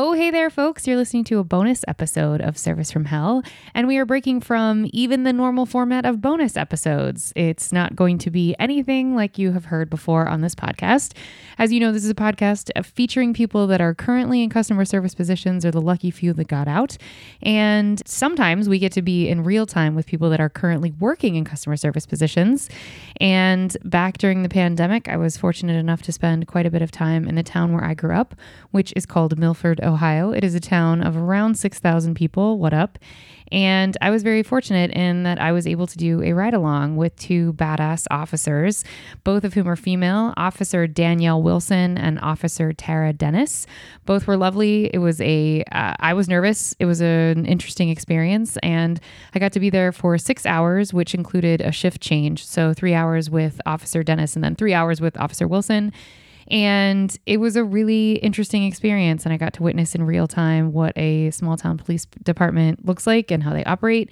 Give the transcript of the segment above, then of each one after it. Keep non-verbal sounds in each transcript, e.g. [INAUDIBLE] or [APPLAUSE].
Oh, hey there, folks. You're listening to a bonus episode of Service from Hell, and we are breaking from even the normal format of bonus episodes. It's not going to be anything like you have heard before on this podcast. As you know, this is a podcast featuring people that are currently in customer service positions or the lucky few that got out. And sometimes we get to be in real time with people that are currently working in customer service positions. And back during the pandemic, I was fortunate enough to spend quite a bit of time in the town where I grew up, which is called Milford. Ohio. It is a town of around 6,000 people. What up? And I was very fortunate in that I was able to do a ride along with two badass officers, both of whom are female Officer Danielle Wilson and Officer Tara Dennis. Both were lovely. It was a. Uh, I was nervous. It was an interesting experience. And I got to be there for six hours, which included a shift change. So three hours with Officer Dennis and then three hours with Officer Wilson. And it was a really interesting experience. And I got to witness in real time what a small town police department looks like and how they operate.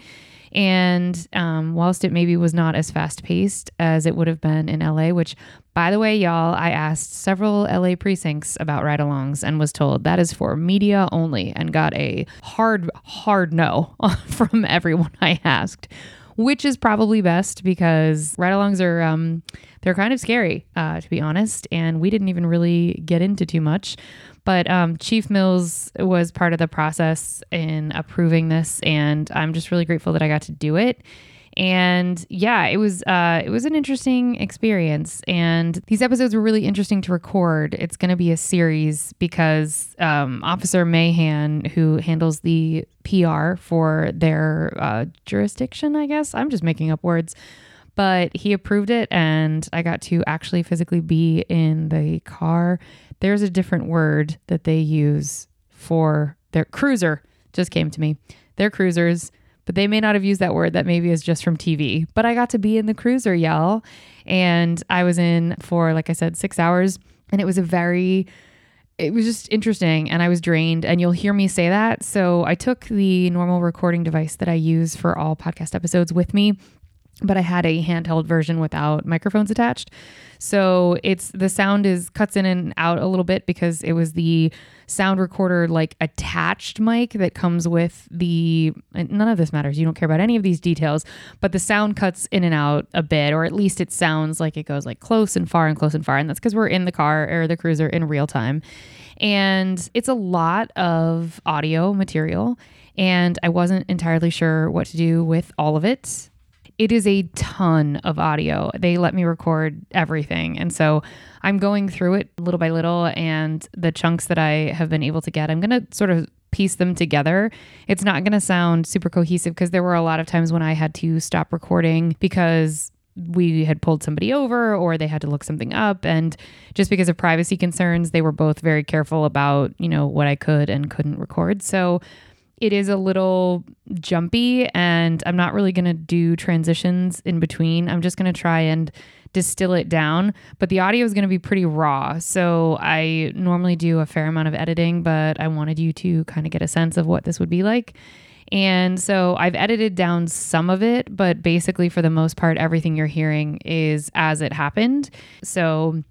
And um, whilst it maybe was not as fast paced as it would have been in LA, which, by the way, y'all, I asked several LA precincts about ride alongs and was told that is for media only and got a hard, hard no [LAUGHS] from everyone I asked, which is probably best because ride alongs are um, they're kind of scary, uh, to be honest. And we didn't even really get into too much. But um, Chief Mills was part of the process in approving this, and I'm just really grateful that I got to do it. And yeah, it was uh, it was an interesting experience, and these episodes were really interesting to record. It's going to be a series because um, Officer Mahan, who handles the PR for their uh, jurisdiction, I guess I'm just making up words but he approved it and I got to actually physically be in the car. There's a different word that they use for their cruiser, just came to me. They're cruisers, but they may not have used that word. That maybe is just from TV. But I got to be in the cruiser, y'all. And I was in for, like I said, six hours. And it was a very it was just interesting and I was drained and you'll hear me say that. So I took the normal recording device that I use for all podcast episodes with me but I had a handheld version without microphones attached. So it's the sound is cuts in and out a little bit because it was the sound recorder like attached mic that comes with the none of this matters. You don't care about any of these details, but the sound cuts in and out a bit or at least it sounds like it goes like close and far and close and far and that's cuz we're in the car or the cruiser in real time. And it's a lot of audio material and I wasn't entirely sure what to do with all of it it is a ton of audio. They let me record everything. And so I'm going through it little by little. And the chunks that I have been able to get, I'm going to sort of piece them together. It's not going to sound super cohesive because there were a lot of times when I had to stop recording because we had pulled somebody over or they had to look something up and just because of privacy concerns they were both very careful about you know what i could and couldn't record so it is a little jumpy and I'm not really going to do transitions in between. I'm just going to try and distill it down, but the audio is going to be pretty raw. So I normally do a fair amount of editing, but I wanted you to kind of get a sense of what this would be like. And so I've edited down some of it, but basically, for the most part, everything you're hearing is as it happened. So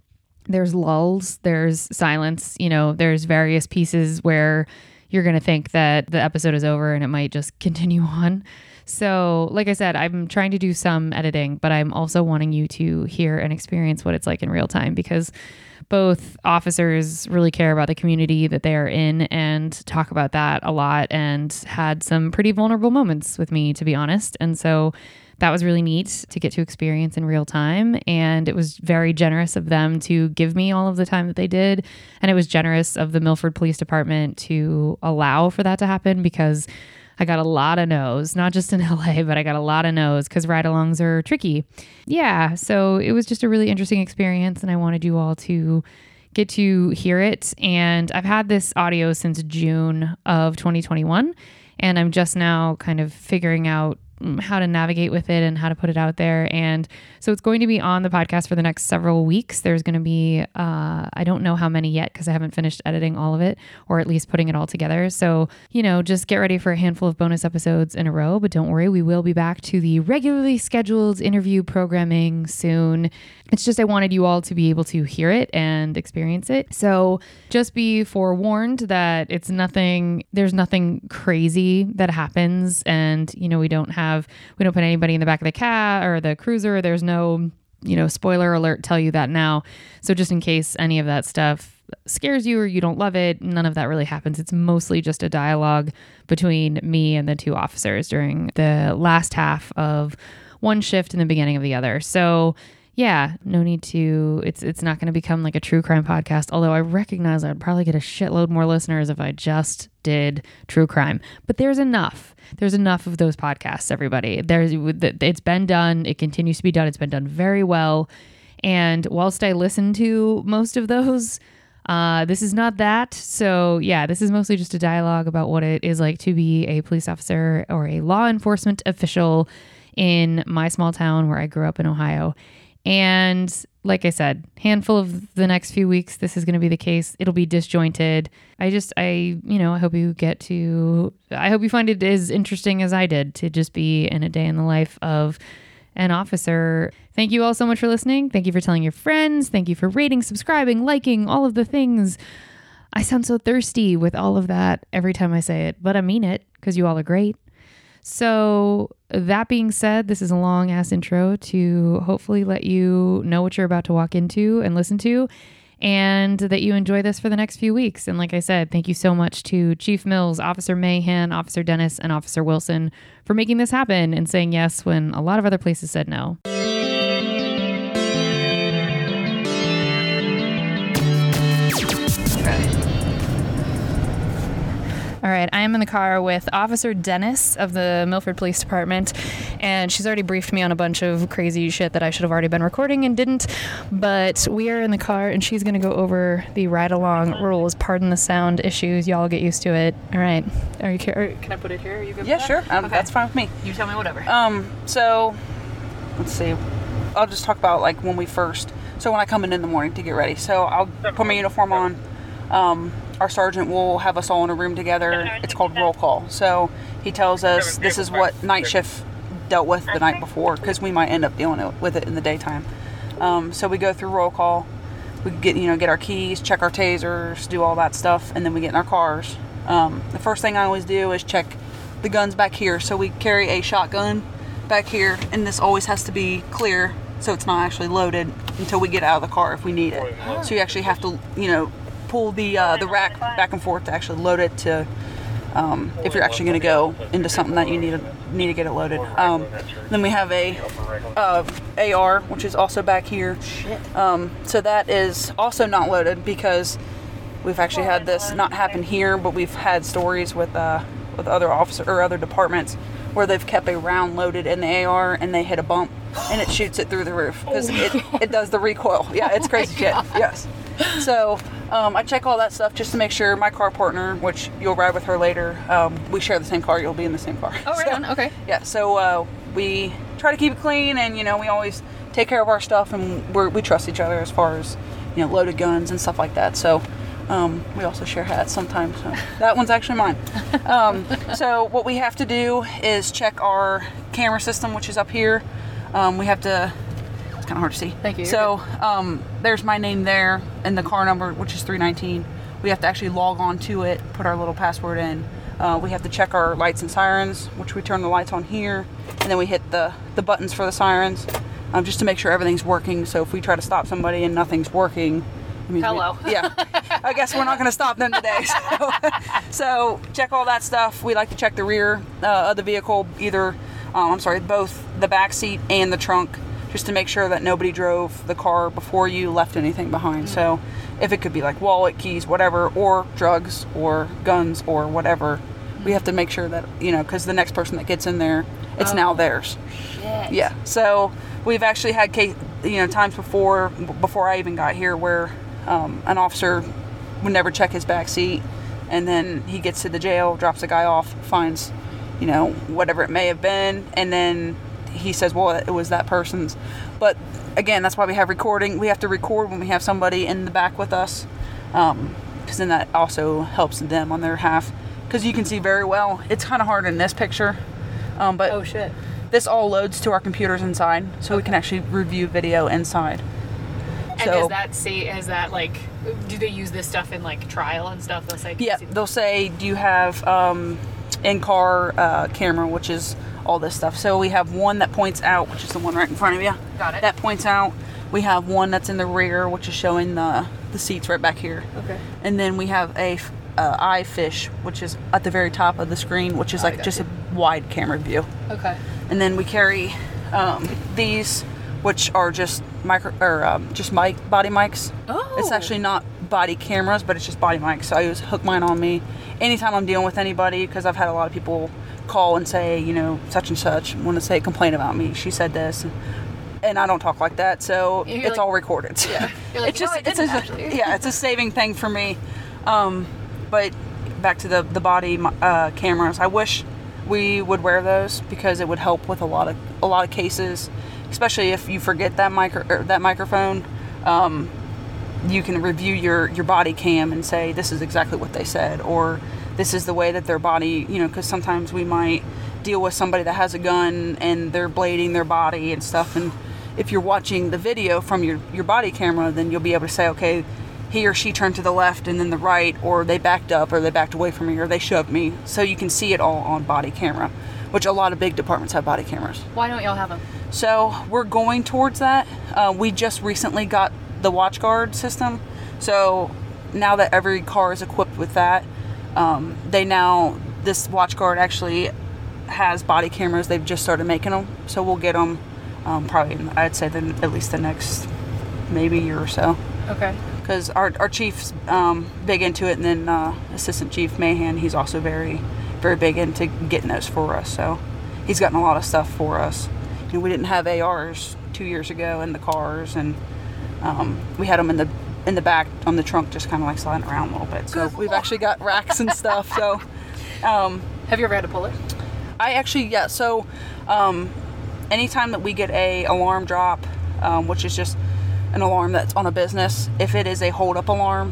there's lulls, there's silence, you know, there's various pieces where you're going to think that the episode is over and it might just [LAUGHS] continue on. So, like I said, I'm trying to do some editing, but I'm also wanting you to hear and experience what it's like in real time because both officers really care about the community that they are in and talk about that a lot and had some pretty vulnerable moments with me, to be honest. And so, that was really neat to get to experience in real time. And it was very generous of them to give me all of the time that they did. And it was generous of the Milford Police Department to allow for that to happen because I got a lot of no's, not just in [LAUGHS] LA, but I got a lot of no's because ride alongs are tricky. Yeah. So it was just a really interesting experience. And I wanted you all to get to hear it. And I've had this audio since June of 2021. And I'm just now kind of figuring out how to navigate with it and how to put it out there. And so it's going to be on the podcast for the next several weeks. There's going to be, uh, I don't know how many yet because I haven't finished editing all of it or at least putting it all together. So, you know, just get ready for a handful of bonus episodes in a row. But don't worry, we will be back to the regularly scheduled interview programming soon. It's just I wanted you all to be able to hear it and experience it. So just be forewarned that it's nothing, there's nothing crazy that happens. And, you know, we don't have, we don't put anybody in the back of the cat or the cruiser. There's no, you know, spoiler alert, tell you that now. So just in case any of that stuff scares you or you don't love it, none of that really happens. It's mostly just a dialogue between me and the two officers during the last half of one shift and the beginning of the other. So yeah, no need to. It's it's not going to become like a true crime podcast. Although I recognize I'd probably get a shitload more listeners if I just did true crime. But there's enough. There's enough of those podcasts. Everybody, there's it's been done. It continues to be done. It's been done very well. And whilst I listen to most of those, uh, this is not that. So, yeah, this is mostly just a dialogue about what it is like to be a police officer or a law enforcement official in my small town where I grew up in Ohio. And like I said, handful of the next few weeks, this is going to be the case. It'll be disjointed. I just, I, you know, I hope you get to, I hope you find it as interesting as I did to just be in a day in the life of an officer. Thank you all so much for listening. Thank you for telling your friends. Thank you for rating, subscribing, liking, all of the things. I sound so thirsty with all of that every time I say it, but I mean it because you all are great. So, that being said, this is a long ass intro to hopefully let you know what you're about to walk into and listen to, and that you enjoy this for the next few weeks. And like I said, thank you so much to Chief Mills, Officer Mahan, Officer Dennis, and Officer Wilson for making this happen and saying yes when a lot of other places said no. All right, I am in the car with Officer Dennis of the Milford Police Department, and she's already briefed me on a bunch of crazy shit that I should have already been recording and didn't. But we are in the car, and she's going to go over the ride along rules. Pardon the sound issues, y'all get used to it. All right, are you care? Can I put it here? Are you good? Yeah, sure. Um, okay. That's fine with me. You tell me whatever. Um, so let's see. I'll just talk about like when we first. So when I come in in the morning to get ready, so I'll put my uniform on. Um, our sergeant will have us all in a room together. It's called roll call. So he tells us this is what night shift dealt with the night before because we might end up dealing with it in the daytime. Um, so we go through roll call. We get you know get our keys, check our tasers, do all that stuff, and then we get in our cars. Um, the first thing I always do is check the guns back here. So we carry a shotgun back here, and this always has to be clear so it's not actually loaded until we get out of the car if we need it. So you actually have to, you know, pull the uh, the rack back and forth to actually load it to um, if you're actually going to go into something that you need to need to get it loaded. Um, then we have a uh, AR, which is also back here. Um, so that is also not loaded because we've actually had this not happen here, but we've had stories with uh, with other officer or other departments where they've kept a round loaded in the AR and they hit a bump and it shoots it through the roof because it, it does the recoil. Yeah, it's crazy shit. Yes. So um, I check all that stuff just to make sure my car partner, which you'll ride with her later, um, we share the same car. You'll be in the same car. Oh, right so, on. Okay. Yeah. So uh, we try to keep it clean, and you know we always take care of our stuff, and we we trust each other as far as you know loaded guns and stuff like that. So. Um, we also share hats sometimes. So that one's actually mine. [LAUGHS] Um, so what we have to do is check our camera system, which is up here. Um, we have to it's kind of hard to see. Thank you. So um, there's my name there and the car number, which is 319. We have to actually log on to it, put our little password in. Uh, we have to check our lights and sirens, which we turn the lights on here, and then we hit the, the buttons for the sirens um, just to make sure everything's working. So if we try to stop somebody and nothing's working, Hello. We, [LAUGHS] yeah. I guess we're not going to stop them today. [LAUGHS] So, so, check all that stuff. We like to check the rear uh, of the vehicle, either, um, I'm sorry, both the back seat and the trunk just to make sure that nobody drove the car before you left anything behind. So if it could be like wallet, keys, whatever, or drugs or guns or whatever, we have to make sure that, you know, because the next person that gets in there, it's oh, now theirs. Shit. Yeah. So we've actually had, case, you know, times before, before I even got here where um, an officer would never check his back seat and then he gets to the jail, drops the guy off, finds you know, whatever it may have been, and then he says, well, it was that person's. But again, that's why we have recording. We have to record when we have somebody in the back with us, because then that also helps them on their half. Because you can see very well. It's kind of hard in this picture, um, but Oh shit. this all loads to our computers inside, so we can actually review video inside. And So- is that say is that like do they use this stuff in like trial and stuff? They'll say Yeah, they'll say, "Do you have um, in-car uh, camera?" Which is all this stuff. So we have one that points out, which is the one right in front of you. Got it. That points out. We have one that's in the rear, which is showing the the seats right back here. Okay. And then we have a uh, eye fish, which is at the very top of the screen, which is like just you. a wide camera view. Okay. And then we carry um, these, which are just micro or um, just mic body mics. Oh. It's actually not body cameras, but it's just body mics. So I use hook mine on me anytime I'm dealing with anybody because I've had a lot of people call and say, you know, such and such want to say complain about me. She said this. And I don't talk like that, so You're it's like- all recorded. Yeah. [LAUGHS] Like, it's just I it's a, actually." [LAUGHS] yeah, it's a saving thing for me. Um, but back to the the body uh, cameras, I wish we would wear those because it would help with a lot of a lot of cases, especially if you forget that micro or that microphone. Um, you can review your your body cam and say this is exactly what they said or this is the way that their body you know because sometimes we might deal with somebody that has a gun and they're blading their body and stuff and if you're watching the video from your your body camera then you'll be able to say okay he or she turned to the left and then the right or they backed up or they backed away from me or they shoved me so you can see it all on body camera which a lot of big departments have body cameras Why don't y'all have them? so we're going towards that. Uh, we just recently got the WatchGuard system. So now that every car is equipped with that, um, they now this WatchGuard actually has body cameras. They've just started making them, so we'll get them um, probably. in- I'd say the, at least the next maybe year or so. Okay. Because our, our chief's um, big into it, and then uh, Assistant Chief Mahan, he's also very, very big into getting those for us. So he's gotten a lot of stuff for us. You know, we didn't have ARs two years ago in the cars, and um, we had them in the in the back on the trunk, just kind of like sliding around a little bit. So we've actually got racks and stuff. So um, Have you ever had to pull it? I actually yeah. So, um, anytime that we get a alarm drop, um, which is just an alarm that's on a business, if it is a hold up alarm,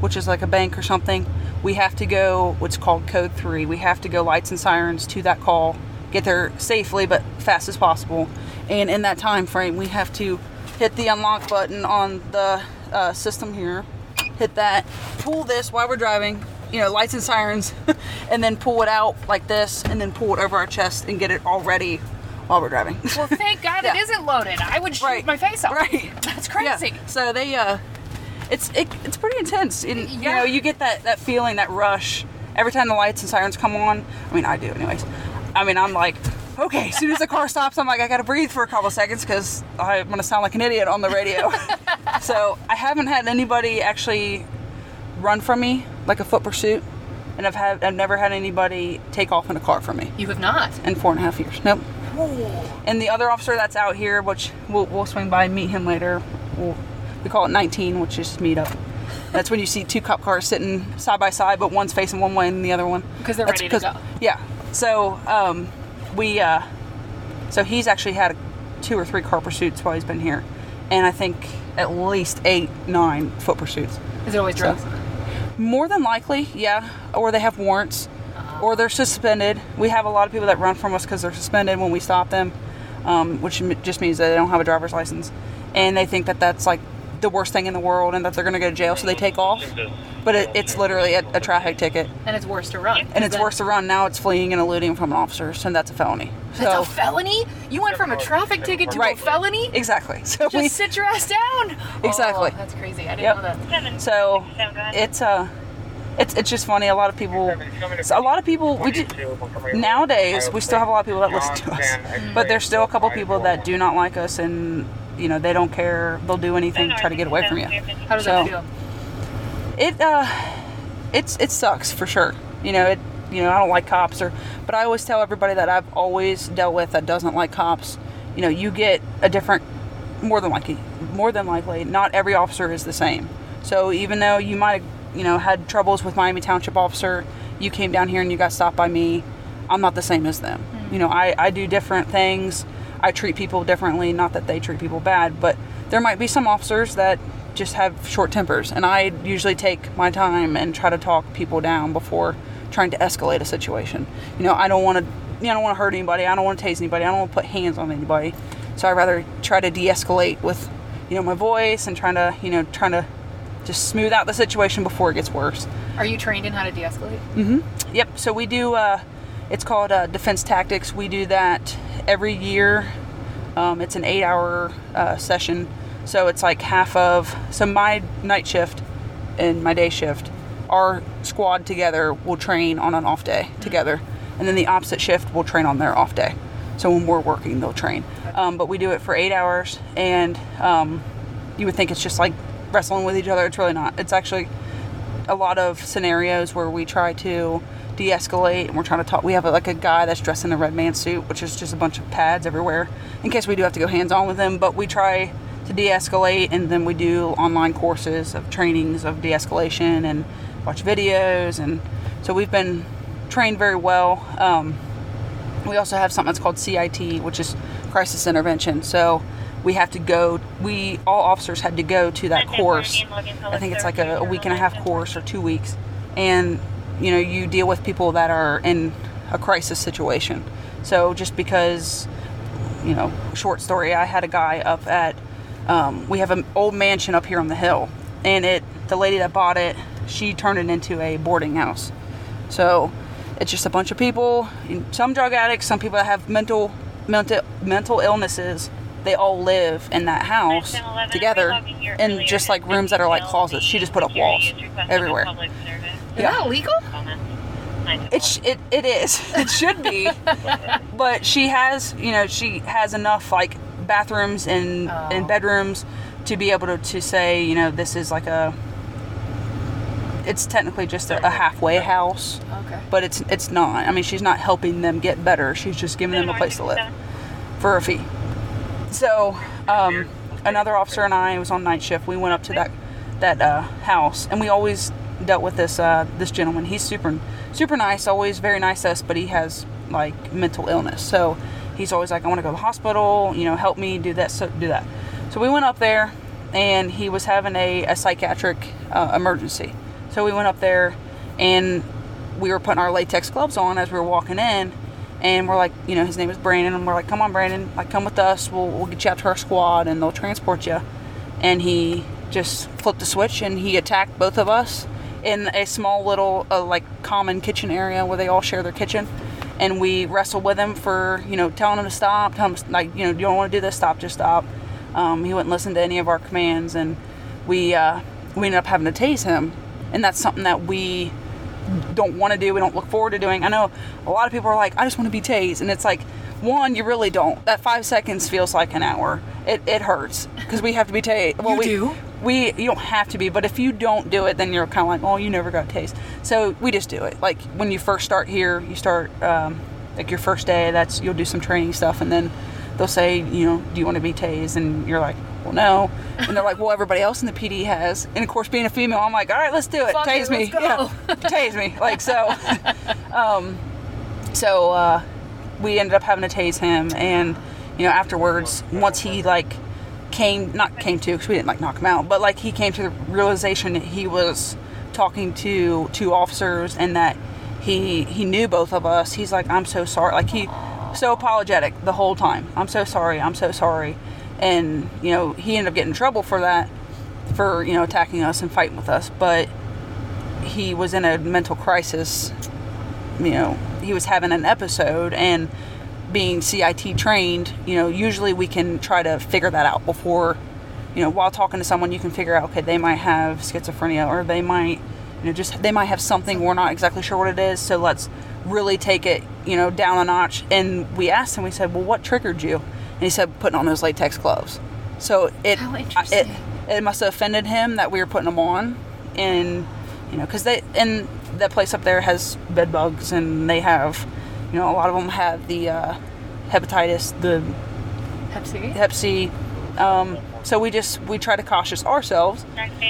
which is like a bank or something, we have to go what's called code three. We have to go lights and sirens to that call, get there safely but fast as possible, and in that time frame, we have to hit the unlock button on the uh, system here, hit that, pull this while we're driving, you know, lights and sirens, [LAUGHS] and then pull it out like this, and then pull it over our chest and get it all ready while we're driving. Well, thank God [LAUGHS] it Yeah. isn't loaded. I would shoot Right. my face off. Right. That's Yeah. crazy. So they, uh, it's it, it's pretty intense. And, You know, you get that that feeling, that rush every time the lights and sirens come on. I mean, I do, anyways. I mean, I'm like, okay. As soon as the car stops, I'm like, I gotta breathe for a couple seconds because I'm gonna sound like an idiot on the radio. [LAUGHS] so I haven't had anybody actually run from me like a foot pursuit, and I've had I've never had anybody take off in a car from me You have not. in four and a half years. Nope. And the other officer that's out here, which we'll, we'll swing by and meet him later, we'll, we call it 19, which is meet up. That's when you see two cop cars sitting side by side, but one's facing one way and the other one. Because they're That's ready to go. Yeah. So um, we, uh, so he's actually had two or three car pursuits while he's been here, and I think at least eight, nine foot pursuits. Is it always So- drugs? More than likely, yeah. Or they have warrants, or they're suspended. We have a lot of people that run from us because they're suspended when we stop them, um, which just means that they don't have a driver's license, and they think that that's like the worst thing in the world and that they're going to go to jail, so they take off. But it, it's literally a, a traffic ticket, And it's worse to run. and it's worse to run now. It's fleeing and eluding from an officer, so that's a felony. That's so a felony? You went from a traffic ticket to Right. a felony? exactly. [LAUGHS] So Just we sit your ass down. Exactly. Oh, that's crazy. I didn't Yep. know that. So it's uh it's it's just funny. A lot of people, so a lot of people. We do, nowadays we still have a lot of people that listen to us, but there's still a couple people that do not like us, and you know they don't care. They'll do anything to try to get away from you. How does So- that feel? It uh, it's it sucks for sure. You know it. You know I don't like cops, or but I always tell everybody that I've always dealt with that doesn't like cops. You know you get a different, more than likely, more than likely, not every officer is the same. So even though you might have, you know, had troubles with Miami Township officer, you came down here and you got stopped by me. I'm not the same as them. You know, I, I do different things. I treat people differently. Not that they treat people bad, but there might be some officers that just have short tempers, and I usually take my time and try to talk people down before trying to escalate a situation. You know, I don't want to. You know, I don't want to hurt anybody. I don't want to tase anybody. I don't want to put hands on anybody. So I rather try to de-escalate with, you know, my voice and trying to, you know, trying to just smooth out the situation before it gets worse. Are you trained in how to de-escalate? Mm-hmm. Yep. So we do. Uh, it's called uh, defense tactics. We do that every year. Um, it's an eight-hour uh, session. So it's like half of. So my night shift and my day shift, our squad together will train on an off day together, and then the opposite shift will train on their off day. So when we're working, they'll train. Um, but we do it for eight hours, and um, you would think it's just like wrestling with each other. It's really not. It's actually a lot of scenarios where we try to de-escalate and we're trying to talk we have a, like a guy that's dressed in a red man suit which is just a bunch of pads everywhere in case we do have to go hands-on with him but we try to de-escalate and then we do online courses of trainings of de-escalation and watch videos and so we've been trained very well um, we also have something that's called CIT, which is crisis intervention. So we have to go. We all officers had to go to that course. I think it's like a, a week and a half course or two weeks, and you know you deal with people that are in a crisis situation. So just because, you know, short story, I had a guy up at. Um, we have an old mansion up here on the hill, and it the lady that bought it, she turned it into a boarding house. So it's just a bunch of people, some drug addicts, some people that have mental mental mental illnesses. They all live in that house together in just like rooms that are like closets. She just put up walls everywhere. Is Yeah. that illegal? It, sh- it it is. [LAUGHS] It should be, [LAUGHS] but she has you know she has enough like bathrooms and Oh. and bedrooms to be able to, to say you know this is like a. It's technically just a, a halfway house, Okay. but it's it's not. I mean, she's not helping them get better. She's just giving them a place to live for a fee. So, um, another officer and I was on night shift. We went up to that that uh, house, and we always dealt with this uh, this gentleman. He's super super nice, always very nice to us, but he has like mental illness. So he's always like, I want to go to the hospital. You know, help me do that. So do that. So we went up there, and he was having a, a psychiatric uh, emergency. So we went up there, and we were putting our latex gloves on as we were walking in, and we're like, you know, his name is Brandon, and we're like, come on, Brandon, like come with us. We'll we'll get you out to our squad, and they'll transport you. And he just flipped the switch, and he attacked both of us in a small little uh, like common kitchen area where they all share their kitchen. And we wrestled with him for, you know, telling him to stop, telling him, like, you know, you don't want to do this, stop, just stop. Um, he wouldn't listen to any of our commands, and we uh, we ended up having to tase him, and that's something that we don't want to do. We don't look forward to doing. I know a lot of people are like, I just want to be tased, and it's like, one, you really don't. That five seconds feels like an hour. It, it hurts because we have to be tased. Well, You we do? we you don't have to be, but if you don't do it, then you're kind of like, oh, you never got tased. So we just do it. Like when you first start here, you start um, like your first day. That's you'll do some training stuff, and then they'll say, you know, do you want to be tased? And you're like, well, no. And they're like, well, everybody else in the PD has. And of course, being a female, I'm like, all right, let's do it. Fuck tase it, me, yeah, tase me. Like so. [LAUGHS] um, so uh, we ended up having to tase him, and you know, afterwards, once he like came, not came to, because we didn't like knock him out, but like he came to the realization that he was talking to two officers and that he he knew both of us. He's like, I'm so sorry. Like he so apologetic the whole time. I'm so sorry. I'm so sorry. And you know, he ended up getting in trouble for that, for you know attacking us and fighting with us. But he was in a mental crisis. You know, he was having an episode and being CIT trained, you know, usually we can try to figure that out before, you know, while talking to someone, you can figure out, okay, they might have schizophrenia or they might, you know, just, they might have something, we're not exactly sure what it is, so let's really take it, you know, down a notch. And we asked him, we said, well, what triggered you? And he said, putting on those latex gloves. So it, it, it must have offended him that we were putting them on. And, you know, because they, and that place up there has bed bugs and they have, you know, a lot of them have the uh, hepatitis, the Pepsi. Hep C. Um, so we just we try to cautious ourselves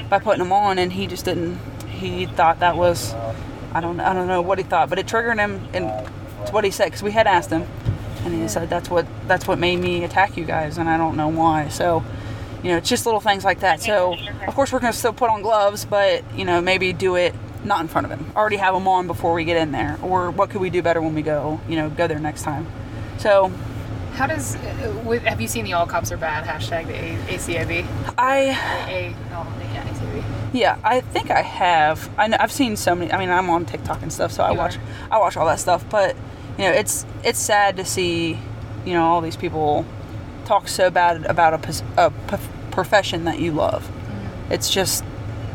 by putting them on, and he just didn't. He thought that was, I don't I don't know what he thought, but it triggered him, and it's what he said because we had asked him, and he said that's what that's what made me attack you guys, and I don't know why. So, you know, it's just little things like that. So, of course, we're gonna still put on gloves, but you know, maybe do it not in front of him. Already have them on before we get in there, or what could we do better when we go? You know, go there next time. So, How does uh, have you seen the all cops are bad hashtag the A- ACAB? I A, oh, yeah, I think I have. I know, I've seen so many. I mean, I'm on TikTok and stuff, so I watch. are. I watch all that stuff. But you know, it's it's sad to see, you know, all these people talk so bad about a, a profession that you love. Mm-hmm. It's just,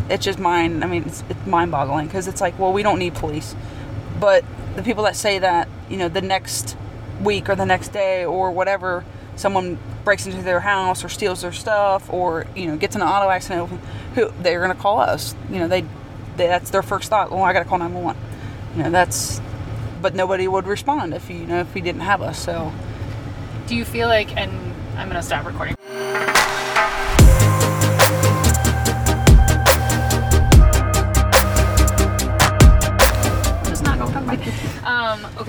it's just mind. I mean, it's, it's mind-boggling because it's like, well, we don't need police, but the people that say that, you know, the next week or the next day or whatever, someone breaks into their house or steals their stuff or you know gets in an auto accident, who they're gonna call us. You know, they, they that's their first thought. Well, I gotta call 911. You know, that's, but nobody would respond if you know if we didn't have us. So. Do you feel like, and I'm gonna stop recording.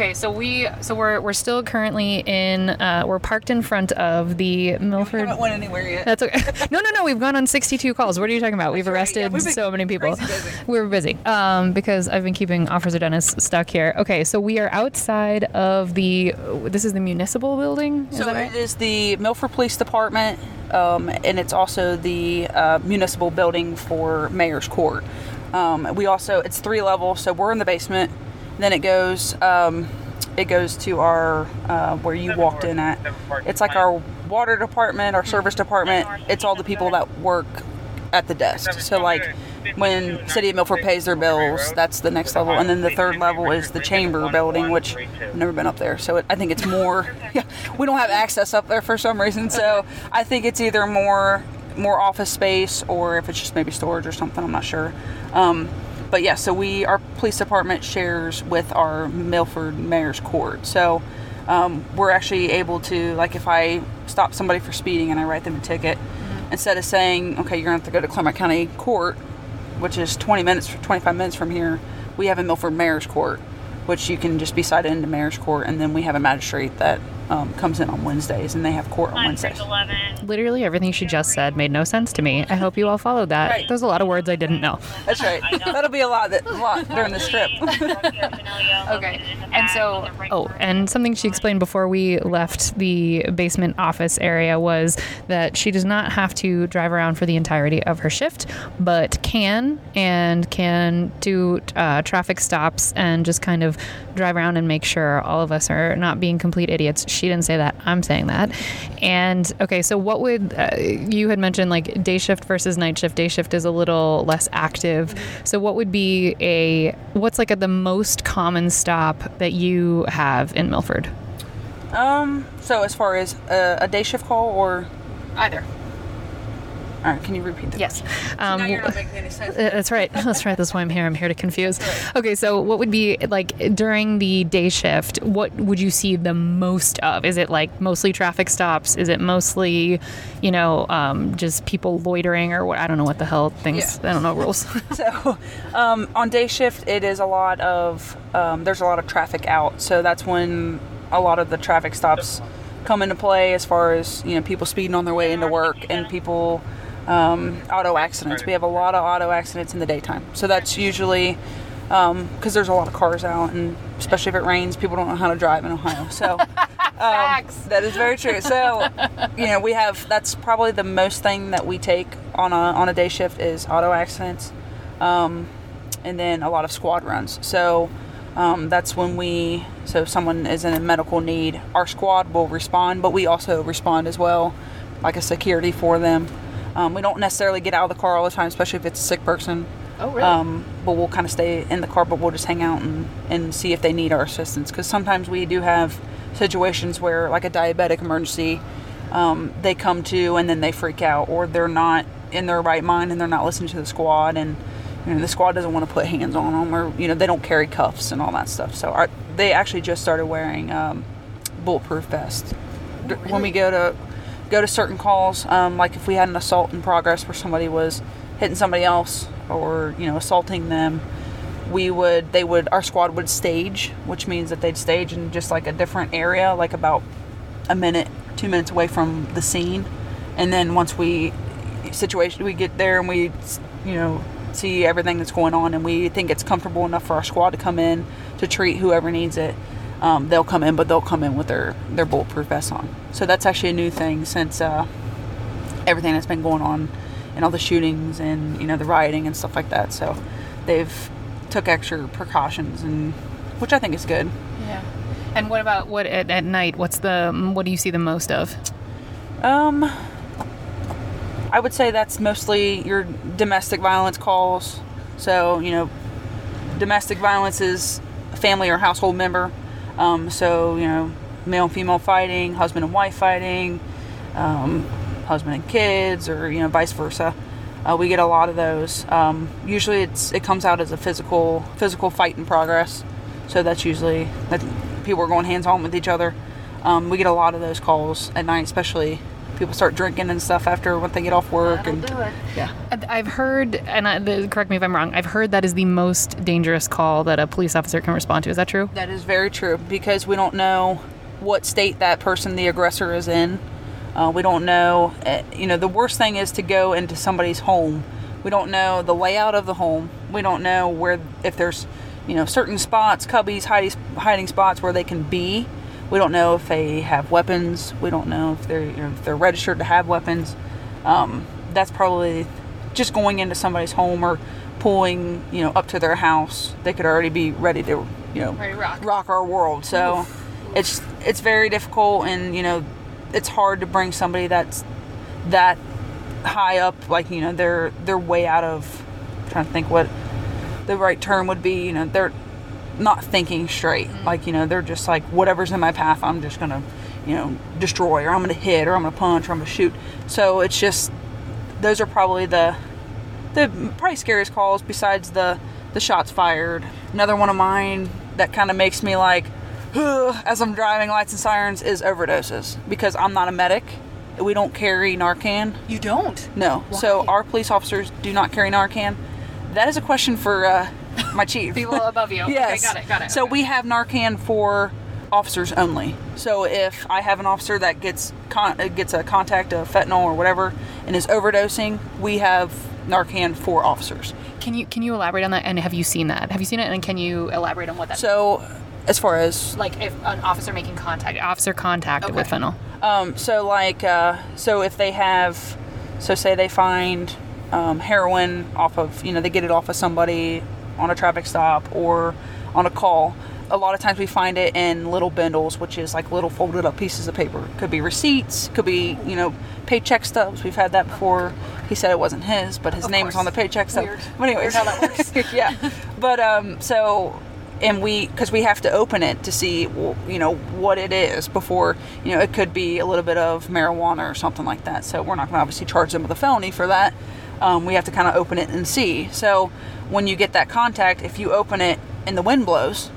Okay, so we so we're we're still currently in uh, we're parked in front of the Milford. We haven't went anywhere yet. That's okay. [LAUGHS] No, no, no. We've gone on 62 calls. What are you talking about? We've right, yeah, arrested we've so many people. busy. We [LAUGHS] were busy um, because I've been keeping Officer Dennis stuck here. Okay, so we are outside of the. This is the municipal building. Is So that right? it is the Milford Police Department, um, and it's also the uh, municipal building for Mayor's Court. Um, we also it's three levels, so we're in the basement. Then it goes um, it goes to our uh, where you walked in at. It's like our water department, our service department. It's all the people that work at the desk. So like when City of Milford pays their bills, that's the next level, and then the third level is the chamber building, which I've never been up there, so it, I think it's more. [LAUGHS] Yeah, we don't have access up there for some reason, so I think it's either more more office space or if it's just maybe storage or something. I'm not sure. Um, but yeah, so we our police department shares with our Milford Mayor's Court, so. Um, we're actually able to like if I stop somebody for speeding and I write them a ticket, instead of saying okay you're gonna have to go to Clermont County Court, which is 20 minutes, 25 minutes from here, we have a Milford Mayor's Court, which you can just be cited into Mayor's Court, and then we have a magistrate that um, comes in on Wednesdays, and they have court on Wednesdays. Literally everything she just said made no sense to me. I hope you all followed that. Right. There's a lot of words I didn't know. That's right. That'll be a lot, that, a lot [LAUGHS] during the trip. Okay. And so, oh, and something she explained before we left the basement office area was that she does not have to drive around for the entirety of her shift, but can and can do uh, traffic stops and just kind of drive around and make sure all of us are not being complete idiots. She didn't say that. I'm saying that. And okay, so what would uh, you had mentioned like day shift versus night shift? Day shift is a little less active. So what would be a what's like a, the most common stop that you have in Milford? um. So as far as a, a day shift call, or Either. All right, can you repeat that? Yes. Um, Now you're not making any sense. Uh, That's right. [LAUGHS] That's right. That's why I'm here. I'm here to confuse. Okay, so what would be like during the day shift? What would you see the most of? Is it like mostly traffic stops? Is it mostly, you know, um, just people loitering or what? I don't know what the hell things. Yeah. I don't know rules. [LAUGHS] So, um, on day shift, it is a lot of um, there's a lot of traffic out. So that's when a lot of the traffic stops come into play, as far as you know, people speeding on their way into work and people um, auto accidents. We have a lot of auto accidents in the daytime. So that's usually because there's a lot of cars out, and especially if it rains, people don't know how to drive in Ohio. So. [LAUGHS] Um, that is very true. So, you know, we have that's probably the most thing that we take on a on a day shift is auto accidents, um, and then a lot of squad runs. So um, that's when we so if someone is in a medical need, our squad will respond, but we also respond as well, like a security for them. Um, we don't necessarily get out of the car all the time, especially if it's a sick person. Oh, really? Um, but we'll kind of stay in the car, but we'll just hang out and, and see if they need our assistance. Because sometimes we do have situations where, like a diabetic emergency, um, they come to and then they freak out, or they're not in their right mind and they're not listening to the squad, and you know, the squad doesn't want to put hands on them, or you know they don't carry cuffs and all that stuff. So our, they actually just started wearing um, bulletproof vests D- when we go to go to certain calls. Um, like if we had an assault in progress where somebody was hitting somebody else or you know assaulting them, we would they would our squad would stage, which means that they'd stage in just like a different area, like about a minute, two minutes away from the scene, and then once we situation we get there and we you know see everything that's going on and we think it's comfortable enough for our squad to come in to treat whoever needs it um, they'll come in but they'll come in with their their bulletproof vests on. So that's actually a new thing since uh, everything that's been going on and all the shootings and you know the rioting and stuff like that. So they've took extra precautions and which i think is good. Yeah. And what about what at, at night what's the what do you see the most of? Um I would say that's mostly your domestic violence calls. So, you know, domestic violence is a family or household member. Um, so, you know, male and female fighting, husband and wife fighting, um, husband and kids, or, you know, vice versa. Uh, we get a lot of those. Um, usually it's it comes out as a physical physical fight in progress. So that's usually that people are going hands on with each other. Um, we get a lot of those calls at night, especially people start drinking and stuff after when they get off work. That'll and do it. yeah, I've heard, and I, correct me if I'm wrong. I've heard that is the most dangerous call that a police officer can respond to. Is that true? That is very true because we don't know what state that person, the aggressor, is in. Uh, we don't know. Uh, you know, the worst thing is to go into somebody's home. We don't know the layout of the home. We don't know where if there's, you know, certain spots, cubbies, hiding hiding spots where they can be we don't know if they have weapons. We don't know if they're you know, if they're registered to have weapons. Um, that's probably just going into somebody's home or pulling you know up to their house. They could already be ready to you know rock. rock. our world. So Oof. it's it's very difficult, and you know it's hard to bring somebody that's that high up. Like you know they're they're way out of. I'm trying to think what the right term would be. You know they're not thinking straight. Like, you know, they're just like, whatever's in my path, I'm just going to, you know, destroy, or I'm going to hit, or I'm going to punch, or I'm going to shoot. So it's just, those are probably the, the probably scariest calls besides the, the shots fired. Another one of mine that kind of makes me like, as I'm driving lights and sirens is overdoses because I'm not a medic. We don't carry Narcan. You don't? No. Why? So our police officers do not carry Narcan. That is a question for uh, my chief. People above you. [LAUGHS] yes. Okay, got it, got it. So okay. we have Narcan for officers only. So if I have an officer that gets con- uh, gets a contact of fentanyl or whatever and is overdosing, we have Narcan for officers. Can you can you elaborate on that? And have you seen that? Have you seen it? And can you elaborate on what that? So, as far as like if an officer making contact, officer contact okay. with fentanyl. Um. So like, uh, so if they have, so say they find um, heroin off of, you know, they get it off of somebody on a traffic stop or on a call. A lot of times we find it in little bundles, which is like little folded up pieces of paper. Could be receipts, could be, you know, paycheck stubs. We've had that before. He said it wasn't his, but his of name course. was on the paycheck stub. Weird. But anyways, how that works. [LAUGHS] yeah. But um, so and we because we have to open it to see you know what it is before you know it could be a little bit of marijuana or something like that so we're not going to obviously charge them with a felony for that um, we have to kind of open it and see so when you get that contact, if you open it and the wind blows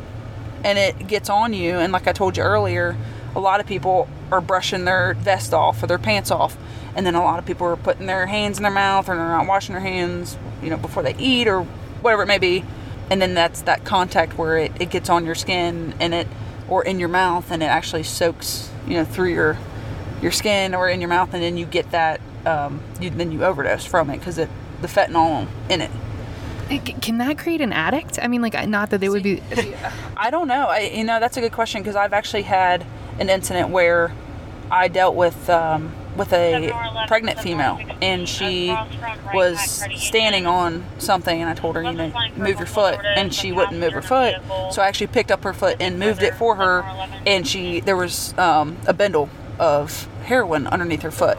and it gets on you, and like I told you earlier, a lot of people are brushing their vest off or their pants off, and then a lot of people are putting their hands in their mouth or they're not washing their hands, you know, before they eat or whatever it may be. And then that's that contact where it, it gets on your skin and it, or in your mouth, and it actually soaks, you know, through your your skin or in your mouth, and then you get that, um, you, then you overdose from it because it the fentanyl in it. Can that create an addict? I mean, like, not that they would be. I don't know. I, you know, that's a good question because I've actually had an incident where I dealt with um, with a pregnant female, and she was standing on something, and I told her, you know, move your foot, and she wouldn't move her foot. So I actually picked up her foot and moved it for her, and she there was um, a bundle of heroin underneath her foot.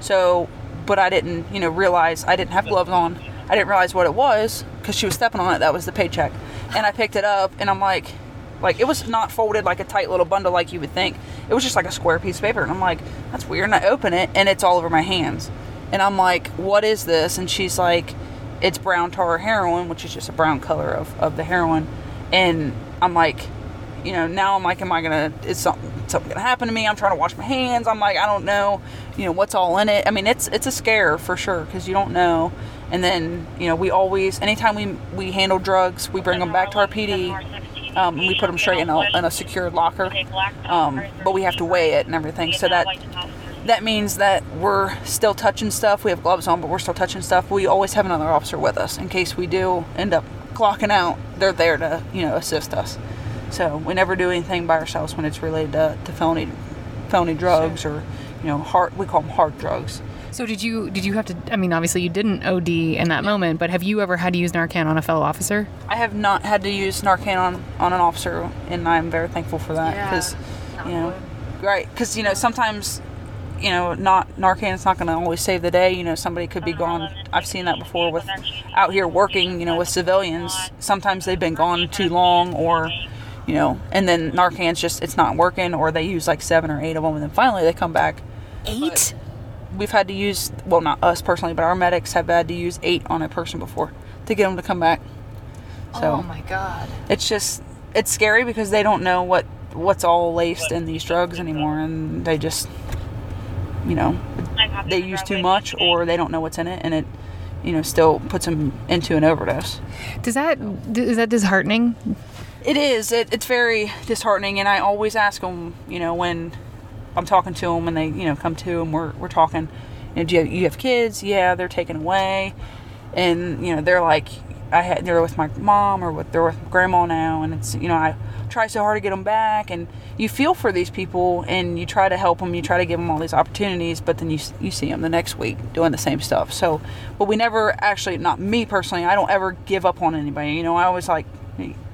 So, but I didn't, you know, realize I didn't have gloves on I didn't realize what it was because she was stepping on it. That was the paycheck, and I picked it up, and I'm like, like it was not folded like a tight little bundle like you would think. It was just like a square piece of paper, and I'm like, that's weird. And I open it, and it's all over my hands, and I'm like, what is this? And she's like, it's brown tar heroin, which is just a brown color of of the heroin, and I'm like, you know, now I'm like, am I gonna? Is something something gonna happen to me? I'm trying to wash my hands. I'm like, I don't know, you know, what's all in it. I mean, it's it's a scare for sure because you don't know And then, you know, we always, anytime we, we handle drugs, we bring them back to our PD um, and we put them straight in a, in a secured locker. Um, but we have to weigh it and everything. So that that means that we're still touching stuff. We have gloves on, but we're still touching stuff. We always have another officer with us in case we do end up clocking out. They're there to you know assist us. So we never do anything by ourselves when it's related to, to felony felony drugs or you know hard we call them hard drugs. So did you did you have to? I mean, obviously you didn't OD in that moment, but have you ever had to use Narcan on a fellow officer? I have not had to use Narcan on, on an officer, and I'm very thankful for that Yeah. because you know, right? Because you know sometimes you know not Narcan is not going to always save the day. You know somebody could be gone. I've seen that before with out here working. You know with civilians. Sometimes they've been gone too long, or you know, and then Narcan's just it's not working, or they use like seven or eight of them, and then finally they come back. Eight. We've had to use well not us personally, but our medics have had to use eight on a person before to get them to come back. So oh my god. it's just it's scary because they don't know what what's all laced in these drugs anymore and they just you know they use too much or they don't know what's in it and it you know still puts them into an overdose Does that is that disheartening? It is. It, it's very disheartening and i always ask them you know when i'm talking to them and they you know come to and we're, we're talking you know, do you have, you have kids? Yeah they're taken away. And you know they're like i had they're with my mom or with they're with grandma now and it's you know i try so hard to get them back and you feel for these people and you try to help them you try to give them all these opportunities but then you you see them the next week doing the same stuff. So but we never actually not me personally i don't ever give up on anybody. You know i always like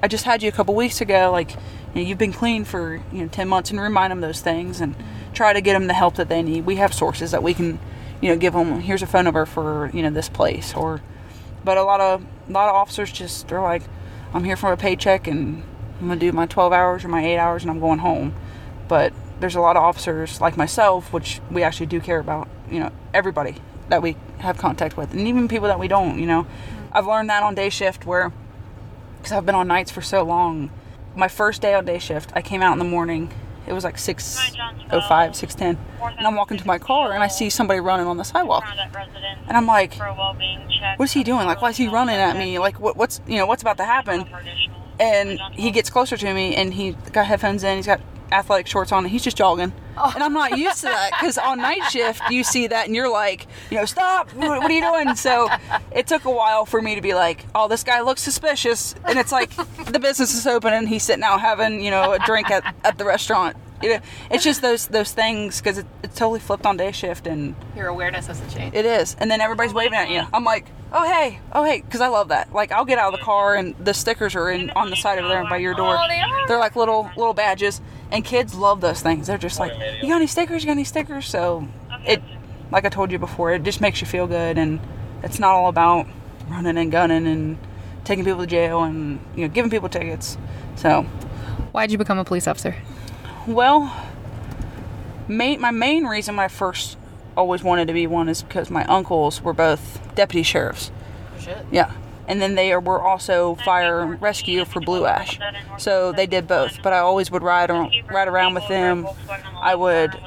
i just had you a couple weeks ago like you know, you've been clean for you know 10 months and remind them those things and try to get them the help that they need. We have sources that we can you know give them here's a phone number for you know this place or but a lot of a lot of officers just they're like i'm here for a paycheck and i'm gonna do my 12 hours or my 8 hours and i'm going home. But there's a lot of officers like myself which we actually do care about you know everybody that we have contact with and even people that we don't you know. I've learned that on day shift where because i've been on nights for so long. My first day on day shift i came out in the morning. It was like 605 610 and i'm walking to my car and i see somebody running on the sidewalk. and i'm like what's he doing? Like why is he running at me? Like what, what's you know what's about to happen and he gets closer to me and he got headphones in he's got athletic shorts on and he's just jogging. Oh. And i'm not used to that because on night shift you see that and you're like you know stop what, what are you doing? So it took a while for me to be like oh this guy looks suspicious. And it's like the business is open and he's sitting out having you know a drink at, at the restaurant you know, it's just those those things because it, it's totally flipped on day shift and Your awareness has to change. it is. And then everybody's oh waving at you. I'm like, oh, hey, oh, hey, because I love that. Like, I'll get out of the car and the stickers are in on the side over there by your door. Oh, they are? They're like little little badges. And kids love those things. They're just like, you got any stickers? You got any stickers? So it, like I told you before, it just makes you feel good. And it's not all about running and gunning and taking people to jail and, you know, giving people tickets. So, Why'd you become a police officer? Well, main, my main reason I first always wanted to be one is because my uncles were both deputy sheriffs. Oh, yeah. And then they were also fire and rescue for Blue Ash. So they did both. But I always would ride, ar- ride around with them. I would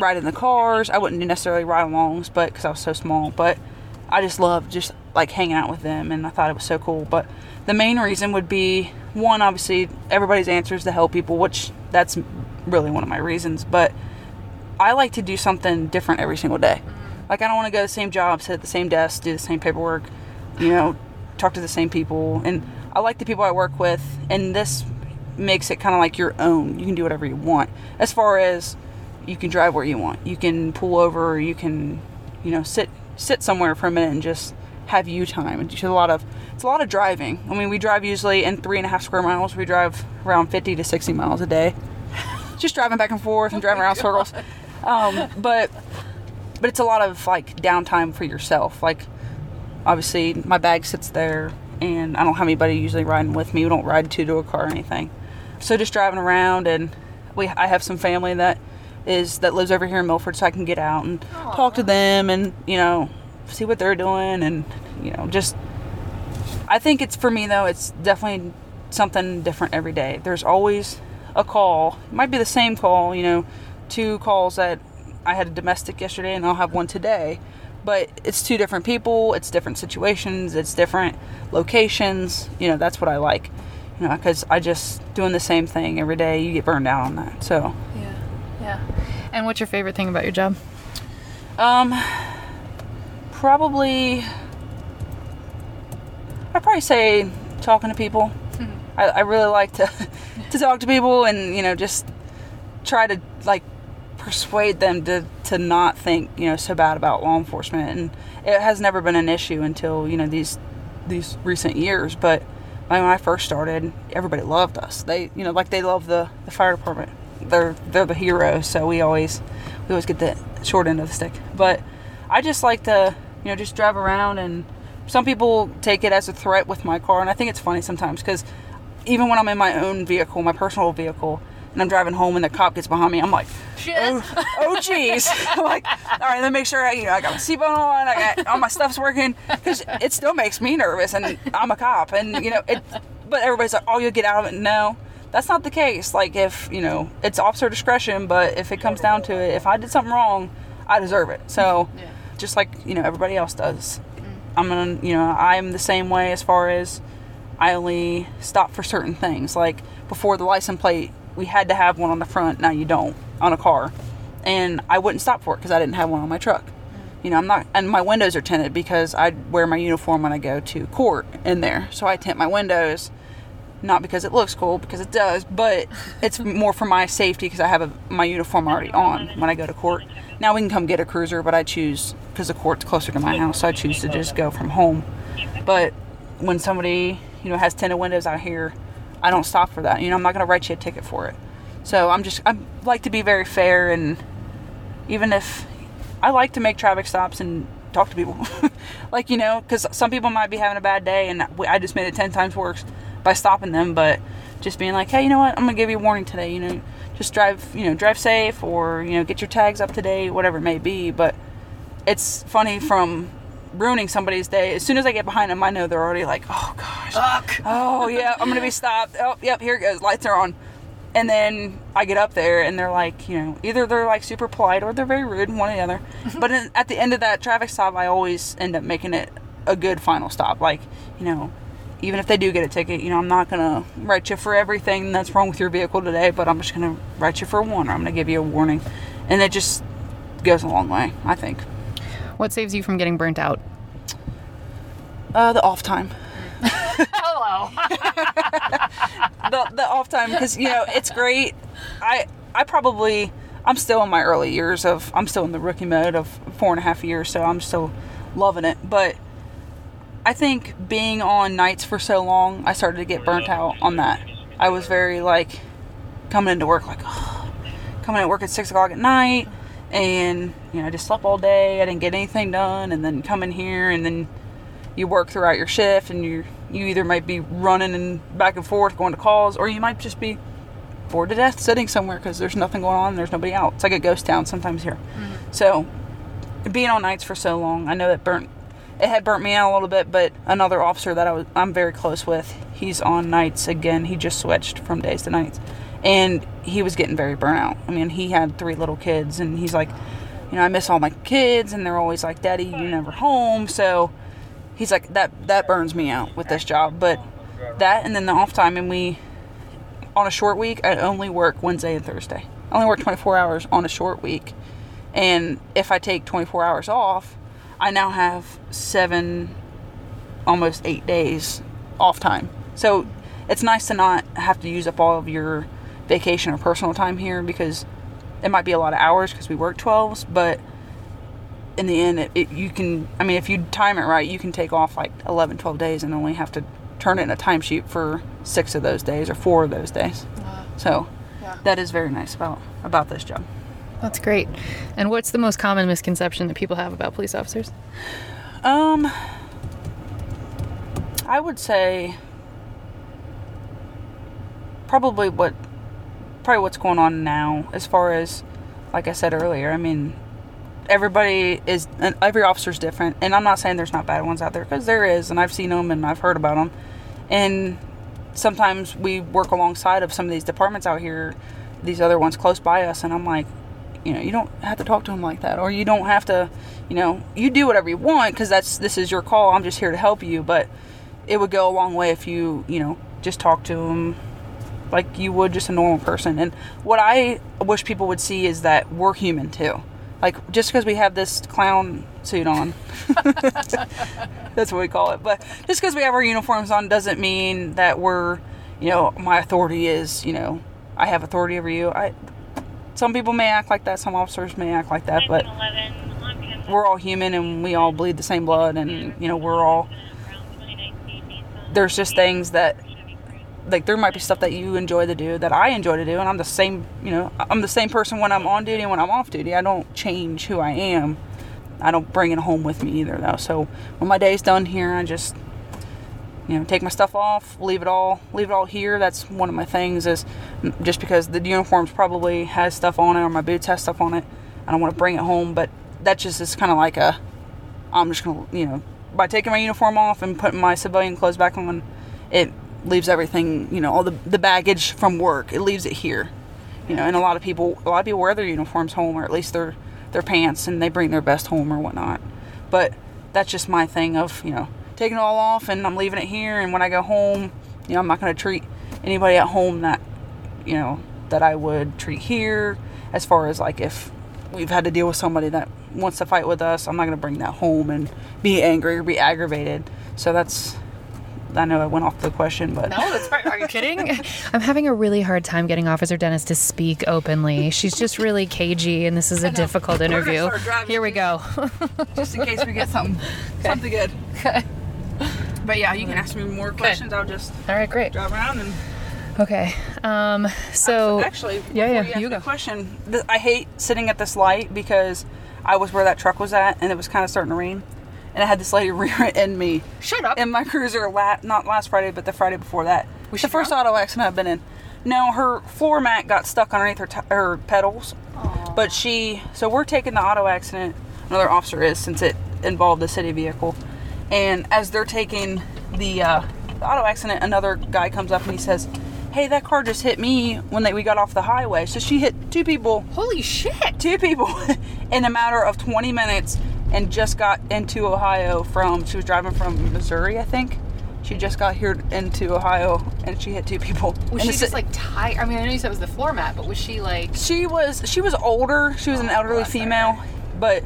ride in the cars. I wouldn't necessarily ride alongs, but because I was so small. But I just loved just like hanging out with them, and I thought it was so cool. But the main reason would be one, obviously, everybody's answer is to help people, which that's really one of my reasons. But I like to do something different every single day. Like I don't want to go to the same job, sit at the same desk, do the same paperwork, you know, talk to the same people. And I like the people I work with, and this makes it kind of like your own. You can do whatever you want. As far as you can drive where you want, you can pull over, you can, you know, sit sit somewhere for a minute and just have you time. It's a lot of it's a lot of driving. I mean, we drive usually in three and a half square miles. We drive around fifty to sixty miles a day just driving back and forth and driving around circles. Um, but but it's a lot of like downtime for yourself. Like obviously my bag sits there and I don't have anybody usually riding with me. We don't ride two to a car or anything. So just driving around and we I have some family that is that lives over here in Milford so I can get out and talk to them and you know see what they're doing and you know just I think it's for me though, it's definitely something different every day. There's always a call. It might be the same call, you know, two calls that I had a domestic yesterday and I'll have one today. but it's two different people, it's different situations, it's different locations. You know, that's what I like. You know, because I just doing the same thing every day, you get burned out on that. So, yeah, yeah. And what's your favorite thing about your job? Um, probably, I'd probably say talking to people. I, I really like to [LAUGHS] to talk to people and you know just try to like persuade them to to not think you know so bad about law enforcement. And it has never been an issue until you know these these recent years. But when I first started everybody loved us. They you know like they love the the fire department. They're they're the heroes so we always we always get the short end of the stick. But I just like to you know just drive around and some people take it as a threat with my car. And I think it's funny sometimes because even when I'm in my own vehicle my personal vehicle and I'm driving home and the cop gets behind me, I'm like, Shit. oh, oh geez. I'm [LAUGHS] [LAUGHS] like, all right, let me make sure I, you know, I got my seatbelt on, I got all my stuff's working, because it still makes me nervous, and I'm a cop, and you know, it. But everybody's like, oh, you'll get out of it. No, that's not the case. Like if you know, it's officer discretion, but if it comes down to it, if I did something wrong, I deserve it. So, yeah. just like you know, everybody else does. Mm. I'm gonna, you know, I'm the same way as far as I only stop for certain things. Like before the license plate we had to have one on the front. Now you don't on a car, and I wouldn't stop for it because I didn't have one on my truck. You know, I'm not, and my windows are tinted because I wear my uniform when I go to court in there. So I tint my windows, not because it looks cool, because it does, but it's more for my safety because I have a, my uniform already on when I go to court. Now we can come get a cruiser, but I choose because the court's closer to my house, so I choose to just go from home. But when somebody, you know, has tinted windows out here, I don't stop for that. You know, I'm not going to write you a ticket for it. So I'm just I like to be very fair and even if I like to make traffic stops and talk to people, [LAUGHS] like you know, because some people might be having a bad day and I just made it ten times worse by stopping them. But just being like, hey, you know what? I'm gonna give you a warning today. You know, just drive you know drive safe or you know get your tags up to date, whatever it may be. But it's funny from ruining somebody's day. As soon as I get behind them, I know they're already like, oh gosh, Fuck. oh yeah, I'm gonna be [LAUGHS] stopped. Oh yep, here it goes. Lights are on. And then I get up there and they're like, you know, either they're like super polite or they're very rude, one or the other. [LAUGHS] but in, at the end of that traffic stop, I always end up making it a good final stop. Like, you know, even if they do get a ticket, you know, I'm not gonna write you for everything that's wrong with your vehicle today, but I'm just gonna write you for one or I'm gonna give you a warning. And it just goes a long way, I think. What saves you from getting burnt out? Uh, the off time. Hello. the the off time because you know it's great. I I probably I'm still in my early years of I'm still in the rookie mode of four and a half years, so I'm still loving it. But I think being on nights for so long, I started to get burnt out on that. I was very like coming into work like oh, [SIGHS] coming at work at six o'clock at night and you know I just slept all day. I didn't get anything done and then come in here and then you work throughout your shift and you you either might be running and back and forth going to calls or you might just be bored to death sitting somewhere because there's nothing going on there's nobody out. It's like a ghost town sometimes here. Mm-hmm. so being on nights for so long i know that burnt it had burnt me out a little bit but another officer that I was, i'm very close with he's on nights again. He just switched from days to nights and he was getting very burnout. I mean, he had three little kids, and he's like, you know, I miss all my kids, and they're always like, "Daddy, you're never home." So he's like, that that burns me out with this job. But that, and then the off time, and we on a short week, I only work Wednesday and Thursday. I only work 24 hours on a short week, and if I take 24 hours off, I now have seven, almost eight days off time. So it's nice to not have to use up all of your vacation or personal time here because it might be a lot of hours because we work 12s, but in the end, it, it, you can, I mean, if you time it right, you can take off like 11, 12 days and only have to turn it in a timesheet for six of those days or four of those days. Uh, so yeah. that is very nice about, about this job. That's great. And what's the most common misconception that people have about police officers? Um, I would say probably what probably what's going on now as far as like I said earlier. I mean, everybody is every officer's different, and I'm not saying there's not bad ones out there because there is, and I've seen them and I've heard about them, and sometimes we work alongside of some of these departments out here, these other ones close by us, and I'm like, you know you don't have to talk to them like that or you don't have to you know you do whatever you want because that's this is your call i'm just here to help you but it would go a long way if you you know just talk to them like you would just a normal person. And what i wish people would see is that we're human too. Like just because we have this clown suit on [LAUGHS] that's what we call it. But just because we have our uniforms on doesn't mean that we're you know my authority is you know i have authority over you. I some people may act like that some officers may act like that but we're all human and we all bleed the same blood and you know we're all there's just things that like there might be stuff that you enjoy to do that I enjoy to do and I'm the same you know I'm the same person when I'm on duty and when I'm off duty. I don't change who I am. I don't bring it home with me either though. So when my day's done here I just you know take my stuff off leave it all leave it all here. That's one of my things is mm, just because the uniforms probably has stuff on it or my boots has stuff on it I don't want to bring it home but that just is kind of like a I'm just gonna you know by taking my uniform off and putting my civilian clothes back on it leaves everything you know all the, the baggage from work it leaves it here. You know and a lot of people a lot of people wear their uniforms home or at least their their pants and they bring their best home or whatnot. But that's just my thing of you know taking it all off and i'm leaving it here and when i go home you know i'm not going to treat anybody at home that you know that i would treat here. As far as like if we've had to deal with somebody that wants to fight with us i'm not going to bring that home and be angry or be aggravated. So that's I know I went off the question, but no, that's fine. Are you kidding? [LAUGHS] I'm having a really hard time getting Officer Dennis to speak openly. She's just really cagey, and this is a difficult interview. Here we go. [LAUGHS] just in case we get something, okay. something good. Okay. But yeah, you can ask me more questions. I'll just all right, great. Drive around and. Okay. Um. So actually, yeah, yeah. You, you go. Question. I hate sitting at this light because I was where that truck was at, and it was kind of starting to rain and I had this lady [LAUGHS] rear end me. Shut up. In my cruiser, la- not last Friday, but the Friday before that. Was the first drunk? auto accident I've been in. No, her floor mat got stuck underneath her, t- her pedals. Aww. But she, so we're taking the auto accident. Another officer is since it involved a city vehicle, and as they're taking the, uh, the auto accident, another guy comes up and he says, "Hey, that car just hit me when they, we got off the highway." So she hit two people. Holy shit! Two people [LAUGHS] in a matter of 20 minutes and just got into Ohio from she was driving from Missouri, I think. She just got here into Ohio and she hit two people. Was she just like tired? I mean, I know you said it was the floor mat, but was she like? She was. She was older. She was oh, an elderly female, but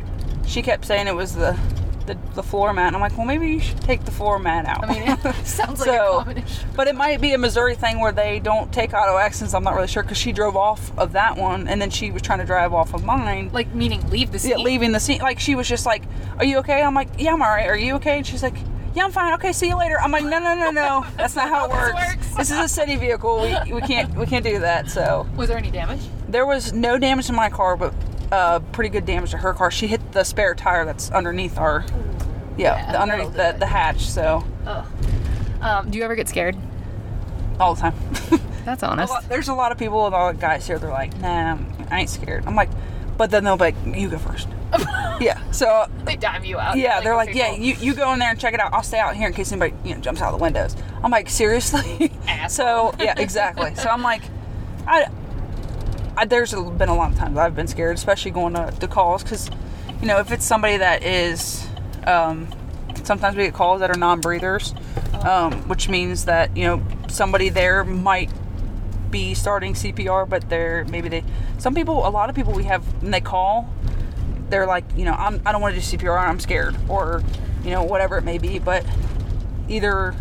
she kept saying it was the the, the floor mat. And I'm like, well, maybe you should take the floor mat out. I mean, it [LAUGHS] sounds like so, a combination. But it might be a Missouri thing where they don't take auto accidents. I'm not really sure because she drove off of that one and then she was trying to drive off of mine. Like, meaning leave the scene? Yeah, leaving the scene. Like, she was just like, are you okay? I'm like, yeah, I'm all right. Are you okay? And she's like, yeah, I'm fine. Okay, see you later. I'm like, no, no, no, no. That's not how [LAUGHS] it works. This, works. this is a city vehicle. We, we can't we can't do that. So. Was there any damage? There was no damage to my car, but uh, pretty good damage to her car. She hit the spare tire that's underneath our yeah, yeah the underneath the, the hatch. So. Um, do you ever get scared? All the time. [LAUGHS] That's honest. A lot, there's a lot of people, a lot of guys here. They're like, "Nah, I ain't scared." I'm like, but then they'll be like, "You go first. [LAUGHS] yeah. So they dime you out. Yeah, like, they're like, "Yeah, you, you go in there and check it out. I'll stay out here in case anybody you know jumps out the windows." I'm like, seriously. [LAUGHS] so yeah, exactly. so I'm like, I, I, there's been a lot of times I've been scared, especially going to, to calls, because you know if it's somebody that is um, sometimes we get calls that are non-breathers, um, which means that you know somebody there might be starting CPR, but they're maybe they. Some people, a lot of people we have, when they call, they're like, you know, I'm, I don't want to do CPR, I'm scared, or you know, whatever it may be. But either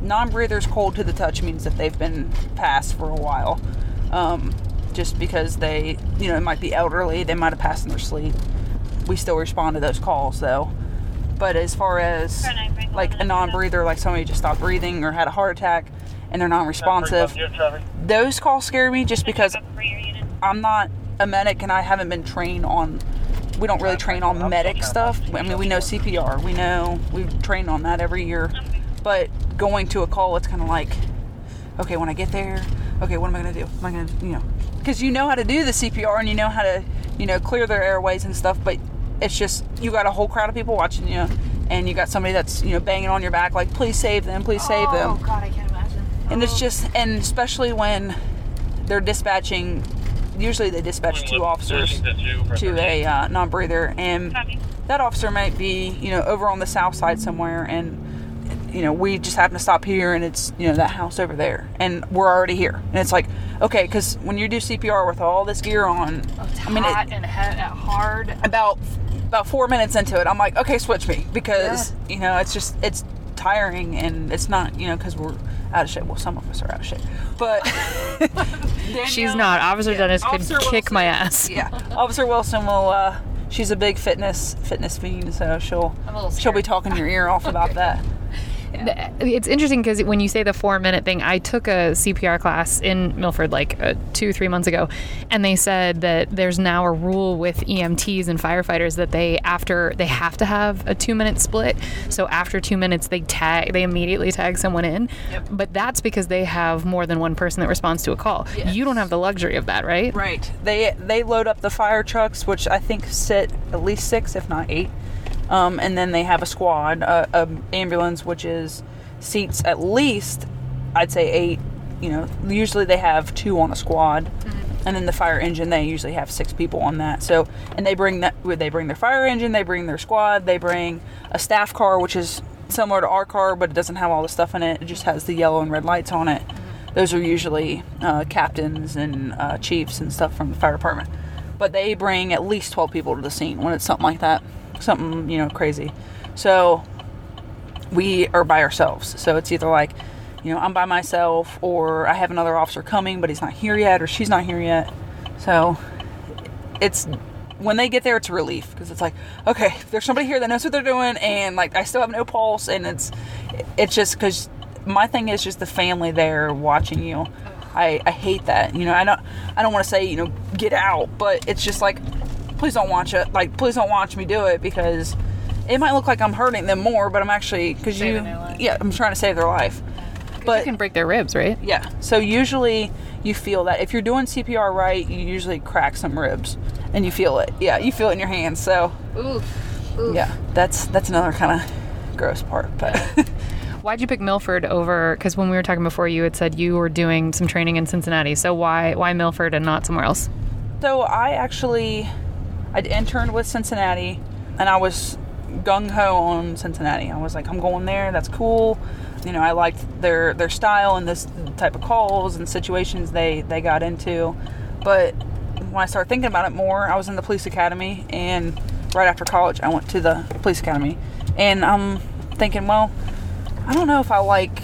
non-breathers cold to the touch means that they've been passed for a while. Um, just because they, you know, it might be elderly, they might have passed in their sleep. We still respond to those calls though. But as far as like a non-breather, like somebody just stopped breathing or had a heart attack and they're non-responsive, those calls scare me just because I'm not a medic and I haven't been trained on. We don't really train on medic stuff. I mean, we know CPR. We know we train on that every year. But going to a call, it's kind of like, okay, when I get there, okay, what am I going to do? Am I going to, you know, because you know how to do the CPR and you know how to, you know, clear their airways and stuff, but it's just you got a whole crowd of people watching you, and you got somebody that's you know banging on your back like, please save them, please save them. Oh God, I can't imagine. And it's just, and especially when they're dispatching usually they dispatch two officers to a uh, non-breather, and that officer might be you know over on the south side somewhere, and you know we just happen to stop here, and it's you know that house over there, and we're already here, and it's like okay, because when you do CPR with all this gear on, I mean, hot it, and hard. About about four minutes into it, I'm like, okay, switch me because yeah. you know it's just it's tiring and it's not you know because we're out of shape. Well, some of us are out of shape, but [LAUGHS] [LAUGHS] Danielle, she's not. Officer yeah, Dennis could Officer kick my ass. yeah, Officer Wilson will. Uh, she's a big fitness fitness fiend, so she'll she'll be talking your ear off about [LAUGHS] that. It's interesting because when you say the four minute thing, I took a CPR class in Milford like uh, two, three months ago, and they said that there's now a rule with EMTs and firefighters that they after they have to have a two minute split. So after two minutes, they tag, they immediately tag someone in. Yep. But that's because they have more than one person that responds to a call. Yes. You don't have the luxury of that, right? Right. They they load up the fire trucks, which I think sit at least six, if not eight um, and then they have a squad, uh, a ambulance, which is seats at least, I'd say eight. You know, usually they have two on a squad, mm-hmm. and then the fire engine they usually have six people on that. So, and they bring that they bring their fire engine, they bring their squad, they bring a staff car, which is similar to our car, but it doesn't have all the stuff in it. It just has the yellow and red lights on it. Mm-hmm. Those are usually uh, captains and uh, chiefs and stuff from the fire department. But they bring at least 12 people to the scene when it's something like that something, you know, crazy. So we are by ourselves. So it's either like, you know, I'm by myself or I have another officer coming, but he's not here yet or she's not here yet. So it's when they get there, it's a relief because it's like, okay, there's somebody here that knows what they're doing, and like I still have no pulse, and it's it's just because my thing is just the family there watching you. I, I hate that. You know, I don't I don't want to say you know get out, but it's just like please don't watch it. Like, please don't watch me do it because it might look like I'm hurting them more, but I'm actually because you, yeah, I'm trying to save their life. But you can break their ribs, right? Yeah. So usually you feel that if you're doing CPR right, you usually crack some ribs, and you feel it. Yeah, you feel it in your hands. So, oof, oof. yeah, that's that's another kind of gross part. But [LAUGHS] why'd you pick Milford over? Because when we were talking before, you had said you were doing some training in Cincinnati. So why why Milford and not somewhere else? So I actually I'd interned with Cincinnati, and I was gung ho on Cincinnati. I was like, I'm going there. That's cool. You know, I liked their their style and this type of calls and situations they they got into. But when I started thinking about it more, I was in the police academy, and right after college, I went to the police academy, and I'm thinking, well, I don't know if I like,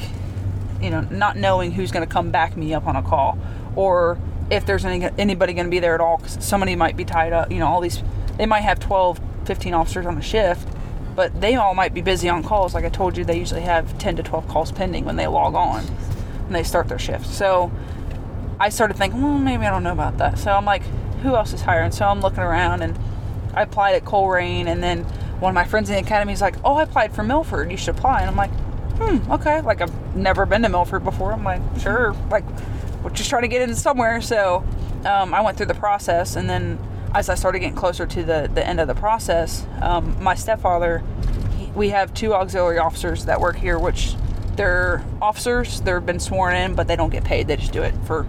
you know, not knowing who's going to come back me up on a call, or if there's any, anybody going to be there at all because somebody might be tied up you know all these they might have 12 15 officers on a shift but they all might be busy on calls. Like i told you they usually have 10 to 12 calls pending when they log on and they start their shift. So i started thinking well maybe i don't know about that. So i'm like who else is hiring? So i'm looking around and i applied at colerain and then one of my friends in the academy is like oh i applied for milford. You should apply. And i'm like hmm okay. Like i've never been to milford before. I'm like sure. Like just trying to get in somewhere. So um, I went through the process, and then as I started getting closer to the, the end of the process, um, my stepfather, he, we have two auxiliary officers that work here, which they're officers. They've been sworn in, but they don't get paid. They just do it for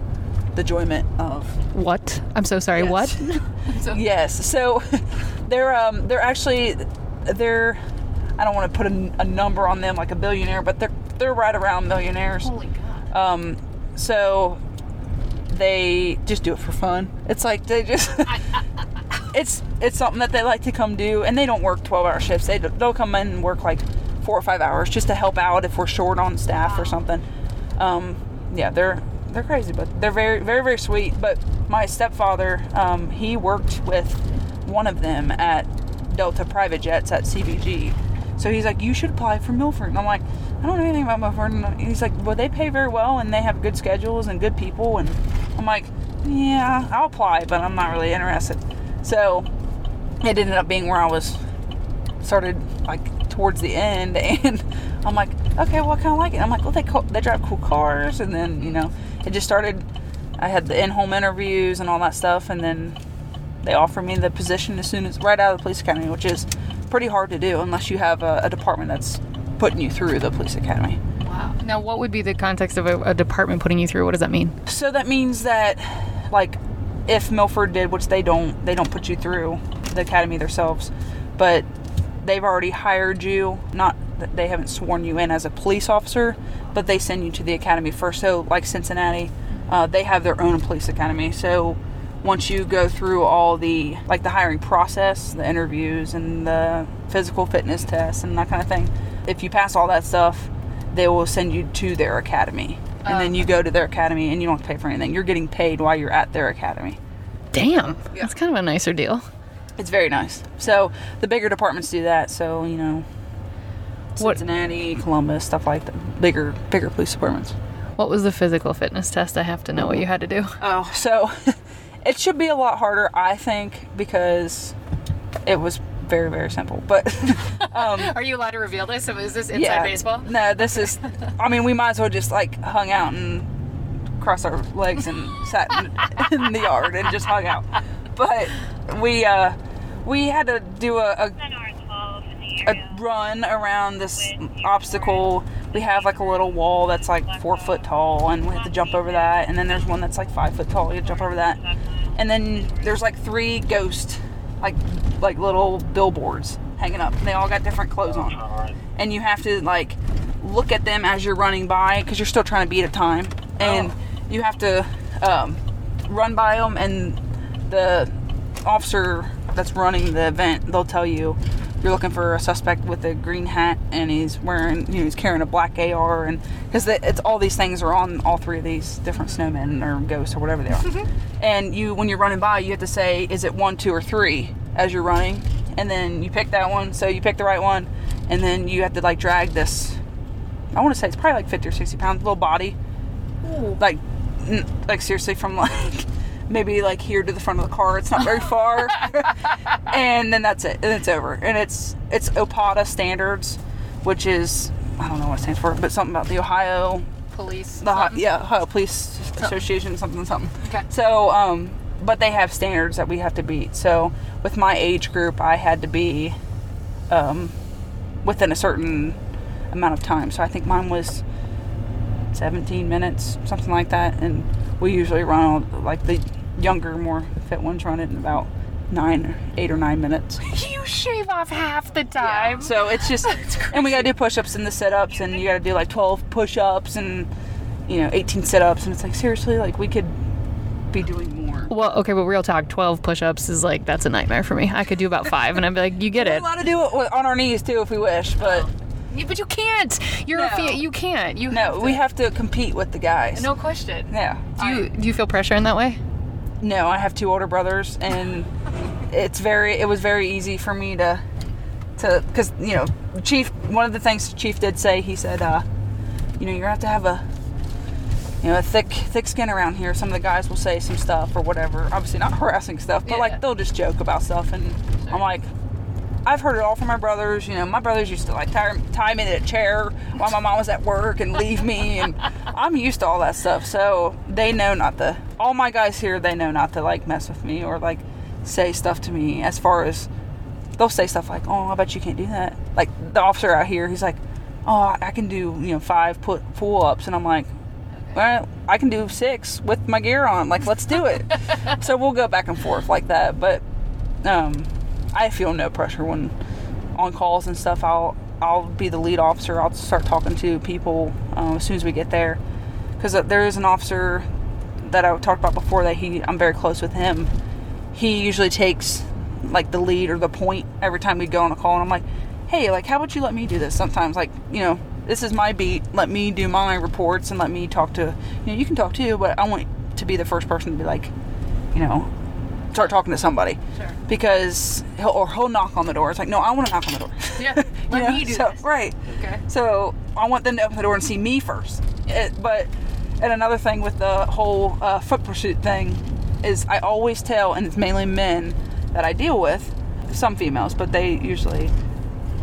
the enjoyment of what? I'm so sorry. Yes. What? [LAUGHS] [LAUGHS] yes. So [LAUGHS] they're um, they're actually they're I don't want to put a, a, number on them like a billionaire, but they're they're right around millionaires. Holy God. Um, so they just do it for fun. It's like they just [LAUGHS] it's it's something that they like to come do, and they don't work twelve hour shifts. They they'll come in and work like four or five hours just to help out if we're short on staff or something. Um, yeah, they're they're crazy, but they're very very very sweet. But my stepfather, um, he worked with one of them at Delta Private Jets at CVG. So he's like, you should apply for Milford. And I'm like, I don't know anything about Milford. And he's like, well, they pay very well and they have good schedules and good people. And I'm like, yeah, I'll apply, but I'm not really interested. So it ended up being where I was started like towards the end, [LAUGHS] and I'm like, okay, well, I kind of like it. I'm like, well, they they drive cool cars, and then you know, it just started. I had the in-home interviews and all that stuff, and then they offered me the position as soon as right out of the police academy, which is pretty hard to do unless you have a, a department that's putting you through the police academy. Now, what would be the context of a, a, department putting you through? What does that mean? So that means that, like, if Milford did, which they don't, they don't put you through the academy themselves, but they've already hired you. Not that they haven't sworn you in as a police officer, but they send you to the academy first. So, like Cincinnati, uh, they have their own police academy. So, once you go through all the like the hiring process, the interviews, and the physical fitness tests and that kind of thing, if you pass all that stuff, they will send you to their academy. And then you go to their academy and you don't have to pay for anything. You're getting paid while you're at their academy. Damn. That's kind of a nicer deal. It's very nice. So the bigger departments do that. So you know, What- Cincinnati, Columbus, stuff like that. Bigger, bigger police departments. What was the physical fitness test? I have to know what you had to do. Oh, so [LAUGHS] it should be a lot harder, I think, because it was very, very simple. But [LAUGHS] um, Are you allowed to reveal this? Is this inside yeah, baseball? no, this is. I mean, we might as well just like hung out and crossed our legs and sat in, [LAUGHS] in the yard and just hung out. But we uh, we had to do a, a a run around this obstacle. We have like a little wall that's like four foot tall, and we have to jump over that. And then there's one that's like five foot tall. You jump over that. And then there's like three ghost, like like little billboards hanging up. They all got different clothes on, and you have to like look at them as you're running by because you're still trying to beat a time, and you have to um, run by them. And the officer that's running the event, they'll tell you you're looking for a suspect with a green hat and he's wearing, you know, he's carrying a black AR, and because it's all these things are on all three of these different snowmen or ghosts or whatever they are. Mm-hmm. and you, when you're running by, you have to say, is it one, two, or three as you're running, and then you pick that one. So you pick the right one, and then you have to like drag this. I want to say it's probably like 50 or 60 pounds, little body, like, like seriously from [LAUGHS] like. Maybe like here to the front of the car. It's not very far, [LAUGHS] and then that's it. And it's over. And it's it's OPOTA standards, which is I don't know what it stands for, but something about the Ohio Police. the yeah Ohio Police Association something something. Okay. So um, but they have standards that we have to beat. So with my age group, I had to be um, within a certain amount of time. So I think mine was 17 minutes, something like that. And we usually run all, like the younger, more fit ones run it in about nine, eight or nine minutes. [LAUGHS] You shave off half the time. So it's just, [LAUGHS] and we gotta do push-ups and the sit-ups, and you gotta do like 12 push-ups and you know 18 sit-ups, and it's like seriously, like we could be doing more. Well, okay, but real talk, 12 push ups is like, that's a nightmare for me. I could do about five, and I'd be like, you get it. We're it. allowed to do it on our knees too if we wish, but oh. Yeah, but you can't. You're a No. fe- you can't. You no, we have to compete with the guys. no question. Yeah. Do you do you feel pressure in that way? No, I have two older brothers, and it's very. It was very easy for me to, to, because you know, Chief. One of the things Chief did say, he said, uh, you know, you're gonna have to have a, you know, a thick, thick skin around here. Some of the guys will say some stuff or whatever. Obviously, not [LAUGHS] harassing stuff, but Yeah. like they'll just joke about stuff, and I'm like. I've heard it all from my brothers. You know, my brothers used to like tie, tie me to a chair while my mom was at work and leave me, and I'm used to all that stuff. So they know not to. All my guys here, they know not to like mess with me or like say stuff to me. As far as they'll say stuff like, "Oh, I bet you can't do that." Like the officer out here, he's like, "Oh, I can do you know five put pull ups," and I'm like. Well, I can do six with my gear on. Like, let's do it. [LAUGHS] so we'll go back and forth like that. But um, I feel no pressure when on calls and stuff. I'll I'll be the lead officer. I'll start talking to people um, as soon as we get there, because there is an officer that I talked about before that he I'm very close with him. He usually takes like the lead or the point every time we go on a call, and I'm like, hey, like how about you let me do this? Sometimes like you know this is my beat. Let me do my reports and let me talk to you know you can talk too, but I want to be the first person to be like, you know, start talking to somebody Sure. because he'll or he'll knock on the door. It's like, no, I want to knock on the door. Yeah, [LAUGHS] You let know? me do so, this. Right. Okay. So I want them to open the door and see me first. It, but and another thing with the whole uh, foot pursuit thing is I always tell, and it's mainly men that I deal with, some females, but they usually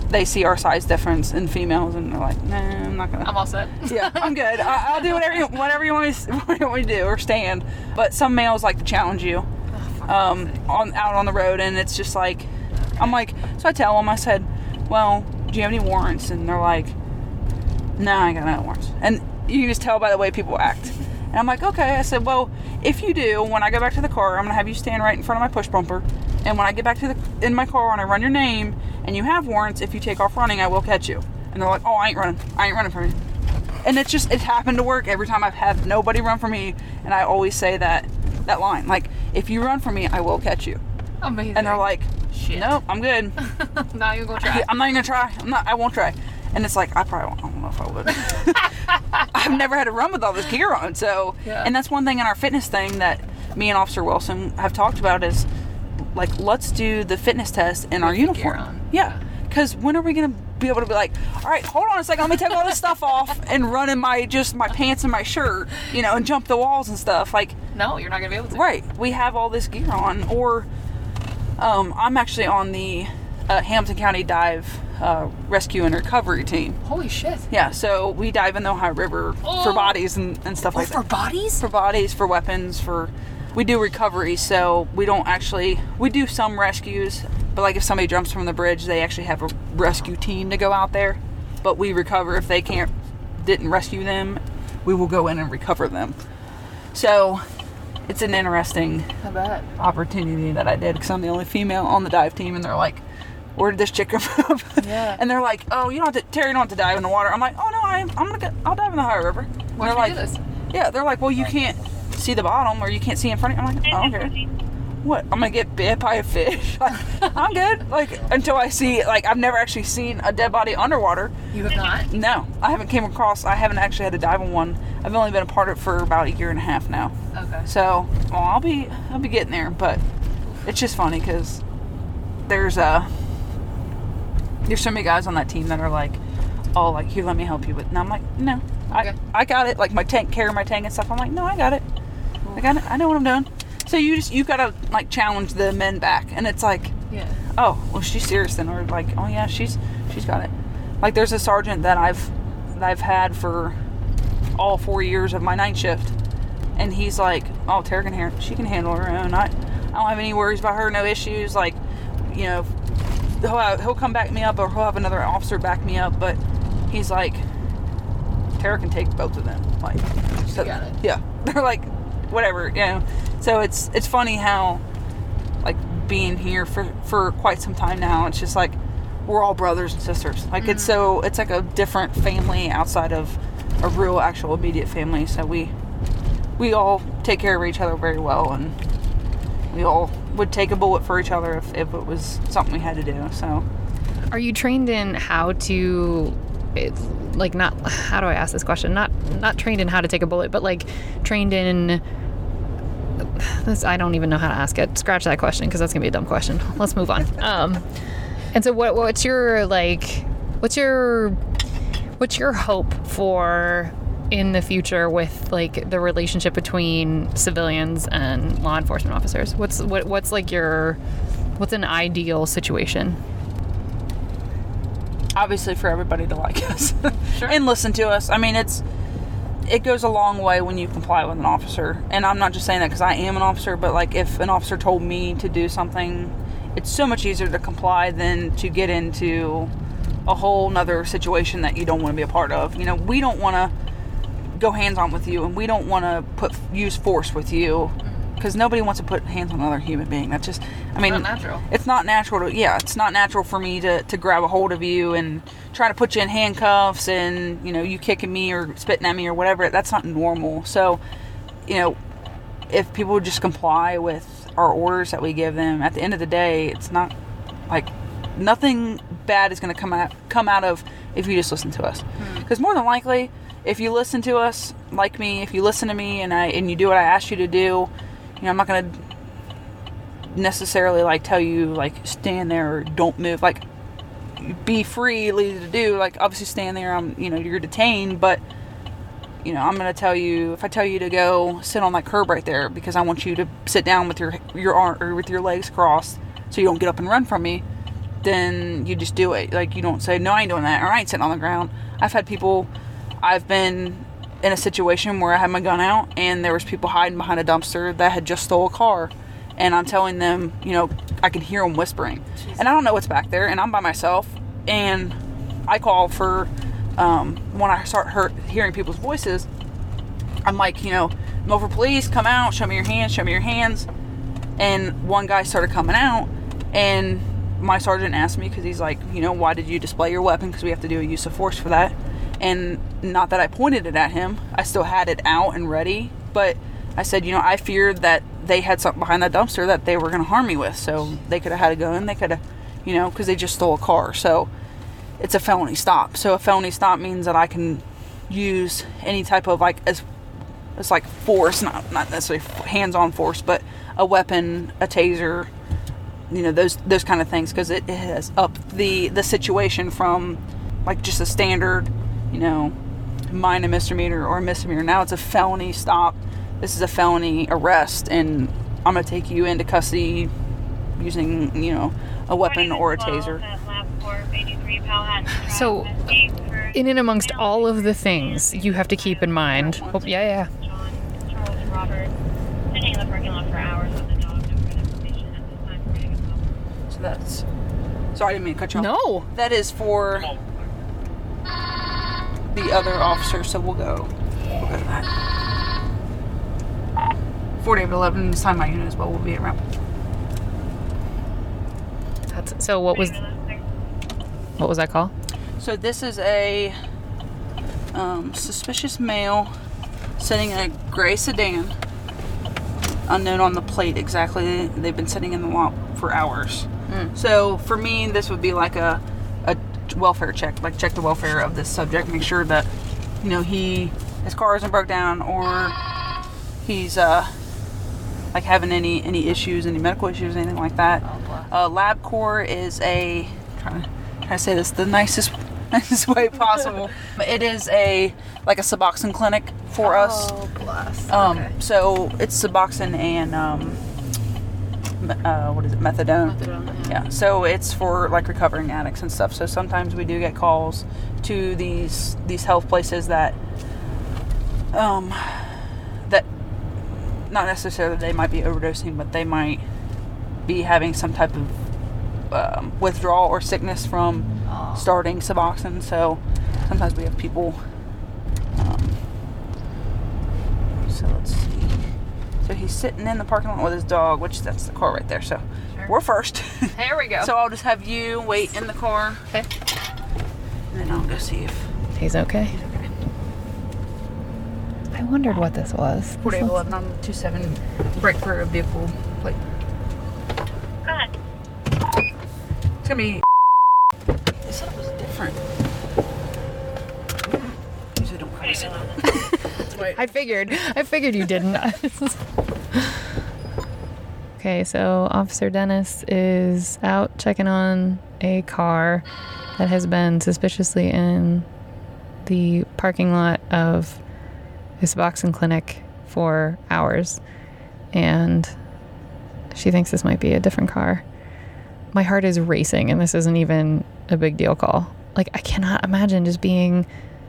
they see our size difference in females and they're like, nah, I'm not gonna. I'm all set. [LAUGHS] yeah, I'm good. I, I'll do whatever you, whatever you want me to, [LAUGHS] you want me to do or stand. But some males like to challenge you um, on out on the road, and it's just like I'm like. So I tell them, I said, "Well, do you have any warrants?" And they're like, "No, I ain't got no warrants." And you can just tell by the way people act. And I'm like, "Okay." I said, "Well, if you do, when I go back to the car, I'm gonna have you stand right in front of my push bumper. And when I get back to the in my car and I run your name and you have warrants, if you take off running, I will catch you. And they're like, oh, I ain't running. I ain't running from you. And it's just it happened to work every time I've had nobody run from me, and I always say that that line like, if you run from me, I will catch you. Amazing. And they're like, Shit. nope, I'm good. [LAUGHS] not even gonna try. [LAUGHS] I'm not even gonna try. I'm not. I won't try. And it's like I probably won't. I don't know if I would. [LAUGHS] I've never had to run with all this gear on, so Yeah. and that's one thing in our fitness thing that me and Officer Wilson have talked about is like let's do the fitness test in our the gear uniform. Yeah, because when are we gonna be able to be like, all right, hold on a second, let me take all this stuff off and run in my just my pants and my shirt, you know, and jump the walls and stuff like. No, you're not gonna be able to. Right. We have all this gear on, or um, I'm actually on the uh, Hamilton County Dive uh, Rescue and Recovery team. Holy shit. Yeah, so we dive in the Ohio River Oh. for bodies and, and stuff Oh, like for that. For bodies? For bodies, for weapons, for we do recovery. So we don't actually we do some rescues, but like if somebody jumps from the bridge, they actually have a rescue team to go out there. But we recover if they can't didn't rescue them, we will go in and recover them. So it's an interesting I bet. opportunity that I did because I'm the only female on the dive team, and they're like, "Where did this chick come from?" [LAUGHS] Yeah. and they're like, "Oh, you don't have to, Terry, you don't have to dive in the water." I'm like, "Oh no, I'm, I'm gonna, go, I'll dive in the Ohio River." And Why they're like, do this? "Yeah," they're like, "Well, you can't see the bottom, or you can't see in front of you." I'm like, "I don't care." What? I'm gonna get bit by a fish? [LAUGHS] Like, I'm good. Like until I see, like, I've never actually seen a dead body underwater. You have not? No, I haven't came across. I haven't actually had to dive on one. I've only been a part of it for about a year and a half now. Okay. So, well, I'll be I'll be getting there, but it's just funny because there's a there's so many guys on that team that are like, oh, like here, let me help you with. And I'm like, no, I Okay. I got it. Like my tank, carry my tank and stuff. I'm like, no, I got it. I got it. I know what I'm doing. So you just you gotta like challenge the men back, and it's like, Yeah. oh, well, she's serious then, or like, oh yeah, she's she's got it. Like there's a sergeant that I've that I've had for all four years of my night shift, and he's like, oh, Tara can handle, she can handle her own. I, I don't have any worries about her, no issues. Like, you know, he'll have, he'll come back me up, or he'll have another officer back me up, but he's like, Tara can take both of them. Like, so, got it. yeah, [LAUGHS] they're like, whatever, you know. So it's it's funny how like being here for for quite some time now it's just like we're all brothers and sisters. Like it's mm-hmm. so it's like a different family outside of a real actual immediate family. So we we all take care of each other very well and we all would take a bullet for each other if, if it was something we had to do so. Are you trained in how to like not how do I ask this question? Not not trained in how to take a bullet, but like trained in this I don't even know how to ask it. Scratch that question because that's going to be a dumb question. Let's move on. [LAUGHS] Um and so what what's your like what's your what's your hope for in the future with like the relationship between civilians and law enforcement officers? What's what what's like your what's an ideal situation? Obviously for everybody to like us [LAUGHS] and listen to us. I mean, it's it goes a long way when you comply with an officer. And I'm not just saying that because I am an officer, but like if an officer told me to do something, it's so much easier to comply than to get into a whole nother situation that you don't want to be a part of. You know, we don't want to go hands on with you, and we don't want to put use force with you mm-hmm. Because nobody wants to put hands on another human being. That's just, I mean, not natural. It's not natural to, yeah, it's not natural for me to, to grab a hold of you and try to put you in handcuffs and, you know, you kicking me or spitting at me or whatever. That's not normal. So, you know, if people would just comply with our orders that we give them, at the end of the day, it's not like nothing bad is going to come out come out of if you just listen to us. Hmm. Because more than likely, if you listen to us, like me, if you listen to me and I and you do what I asked you to do, you know, I'm not to necessarily like tell you like stand there or don't move. Like be free to do. Like obviously stand there. I'm you know you're detained, but you know, I'm gonna tell you if I tell you to go sit on that curb right there because I want you to sit down with your your arm or with your legs crossed so you don't get up and run from me, then you just do it. Like you don't say no, I ain't doing that or I ain't sitting on the ground. I've had people, I've been in a situation where I had my gun out and there was people hiding behind a dumpster that had just stole a car, and I'm telling them, you know, I can hear them whispering, and I don't know what's back there, and I'm by myself, and I call for um, when I start hear- hearing people's voices. I'm like, you know, Milford Police, come out, show me your hands, show me your hands. And one guy started coming out, and my sergeant asked me because he's like, you know, why did you display your weapon? Because we have to do a use of force for that. And not that I pointed it at him, I still had it out and ready. But I said, you know, I feared that they had something behind that dumpster that they were going to harm me with. So they could have had a gun, they could have, you know, because they just stole a car. So it's a felony stop. So a felony stop means that I can use any type of like as it's like force, not not necessarily hands-on force, but a weapon, a taser, you know those those kind of things because it, it has upped the the situation from like just a standard, you know, minor misdemeanor or a misdemeanor. Now it's a felony stop. This is a felony arrest, and I'm gonna take you into custody using you know a weapon or a taser. So, in and amongst all of the things you have to keep in mind. Oh, yeah, yeah. Charles Robert, sitting in the parking lot for hours with the dog, no further information at this time for getting a call. So that's. Sorry, I didn't mean to cut you off. No. That is for the other officer, so we'll go. We'll go to that. 40 of 11, sign my unit as well. We'll be around. That's, so what was what was that call? So this is a um, suspicious male sitting in a gray sedan, unknown on the plate exactly. They've been sitting in the lot for hours. So for me, this would be like a welfare check, like check the welfare of this subject, make sure that you know he his car isn't broke down or he's uh like having any any issues, any medical issues, anything like that. Uh, LabCorp is a trying to, trying to say this the nicest [LAUGHS] nicest way possible. [LAUGHS] It is a like a Suboxone clinic for us. Oh, bless. Um, so it's Suboxone and um, uh, what is it, methadone. Yeah. So it's for like recovering addicts and stuff. So sometimes we do get calls to these these health places that um that not necessarily they might be overdosing, but they might be having some type of um, withdrawal or sickness from starting Suboxone. So sometimes we have people. Um, so let's see. So he's sitting in the parking lot with his dog, which that's the car right there. So we're first. [LAUGHS] There we go. so I'll just have you wait in the car, okay. and then I'll go see if He's okay. I wondered what this was. 40 11 on 27 break for a vehicle plate. Go ahead. It's gonna be. I figured. I figured you didn't. [LAUGHS] okay, so Officer Dennis is out checking on a car that has been suspiciously in the parking lot of this boxing clinic for hours. And she thinks this might be a different car. My heart is racing, and this isn't even a big deal call. Like, I cannot imagine just being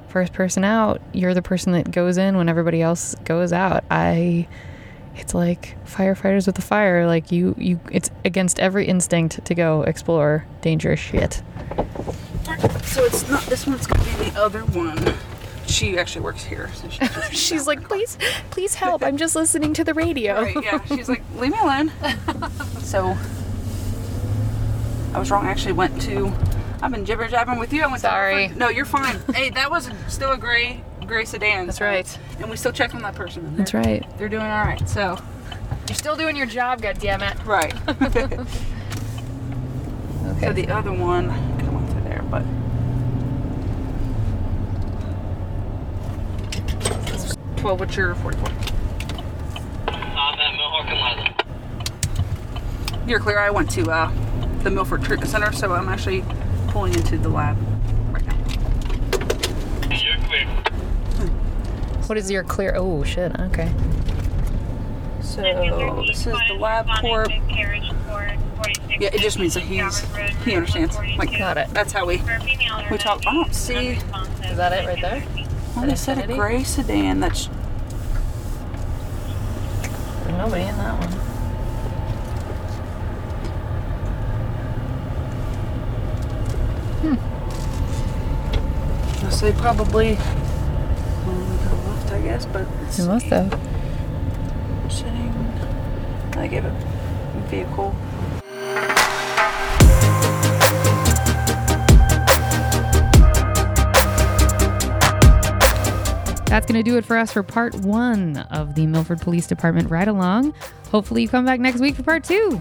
first person out. You're the person that goes in when everybody else goes out. I. It's like firefighters with the fire. Like you, you. It's against every instinct to go explore dangerous shit. So it's not this one's gonna be the other one. She actually works here. So she's, just [LAUGHS] She's like, please, please [LAUGHS] help. I'm just listening to the radio. Right, yeah. [LAUGHS] She's like, leave me alone. so I was wrong. I actually went to. I've been jibber jabbing with you. I went to Sorry. Hartford. no, you're fine. hey, that was still a gray gray sedan. That's so- right. And we still checked on that person. and That's right. They're doing all right. So You're still doing your job, goddammit. right. [LAUGHS] Okay. so the other one could have went through there, but. Twelve. What's your forty-four? I'm at Mohawk. You're clear. I went to uh, the Milford Treatment Center, so I'm actually pulling into the lab right now. You're clear. what is your clear? Oh shit. Okay. So this is the lab corp. Yeah, it just means that he's he understands. Like Got it. that's how we we talk. I don't see. Is that it right there? Well, they said a gray sedan. That's There's nobody in that one. I say probably left, I guess, but It must have. And they gave it vehicle. That's going to do it for us for part one of the Milford Police Department ride along. Hopefully, you come back next week for part two.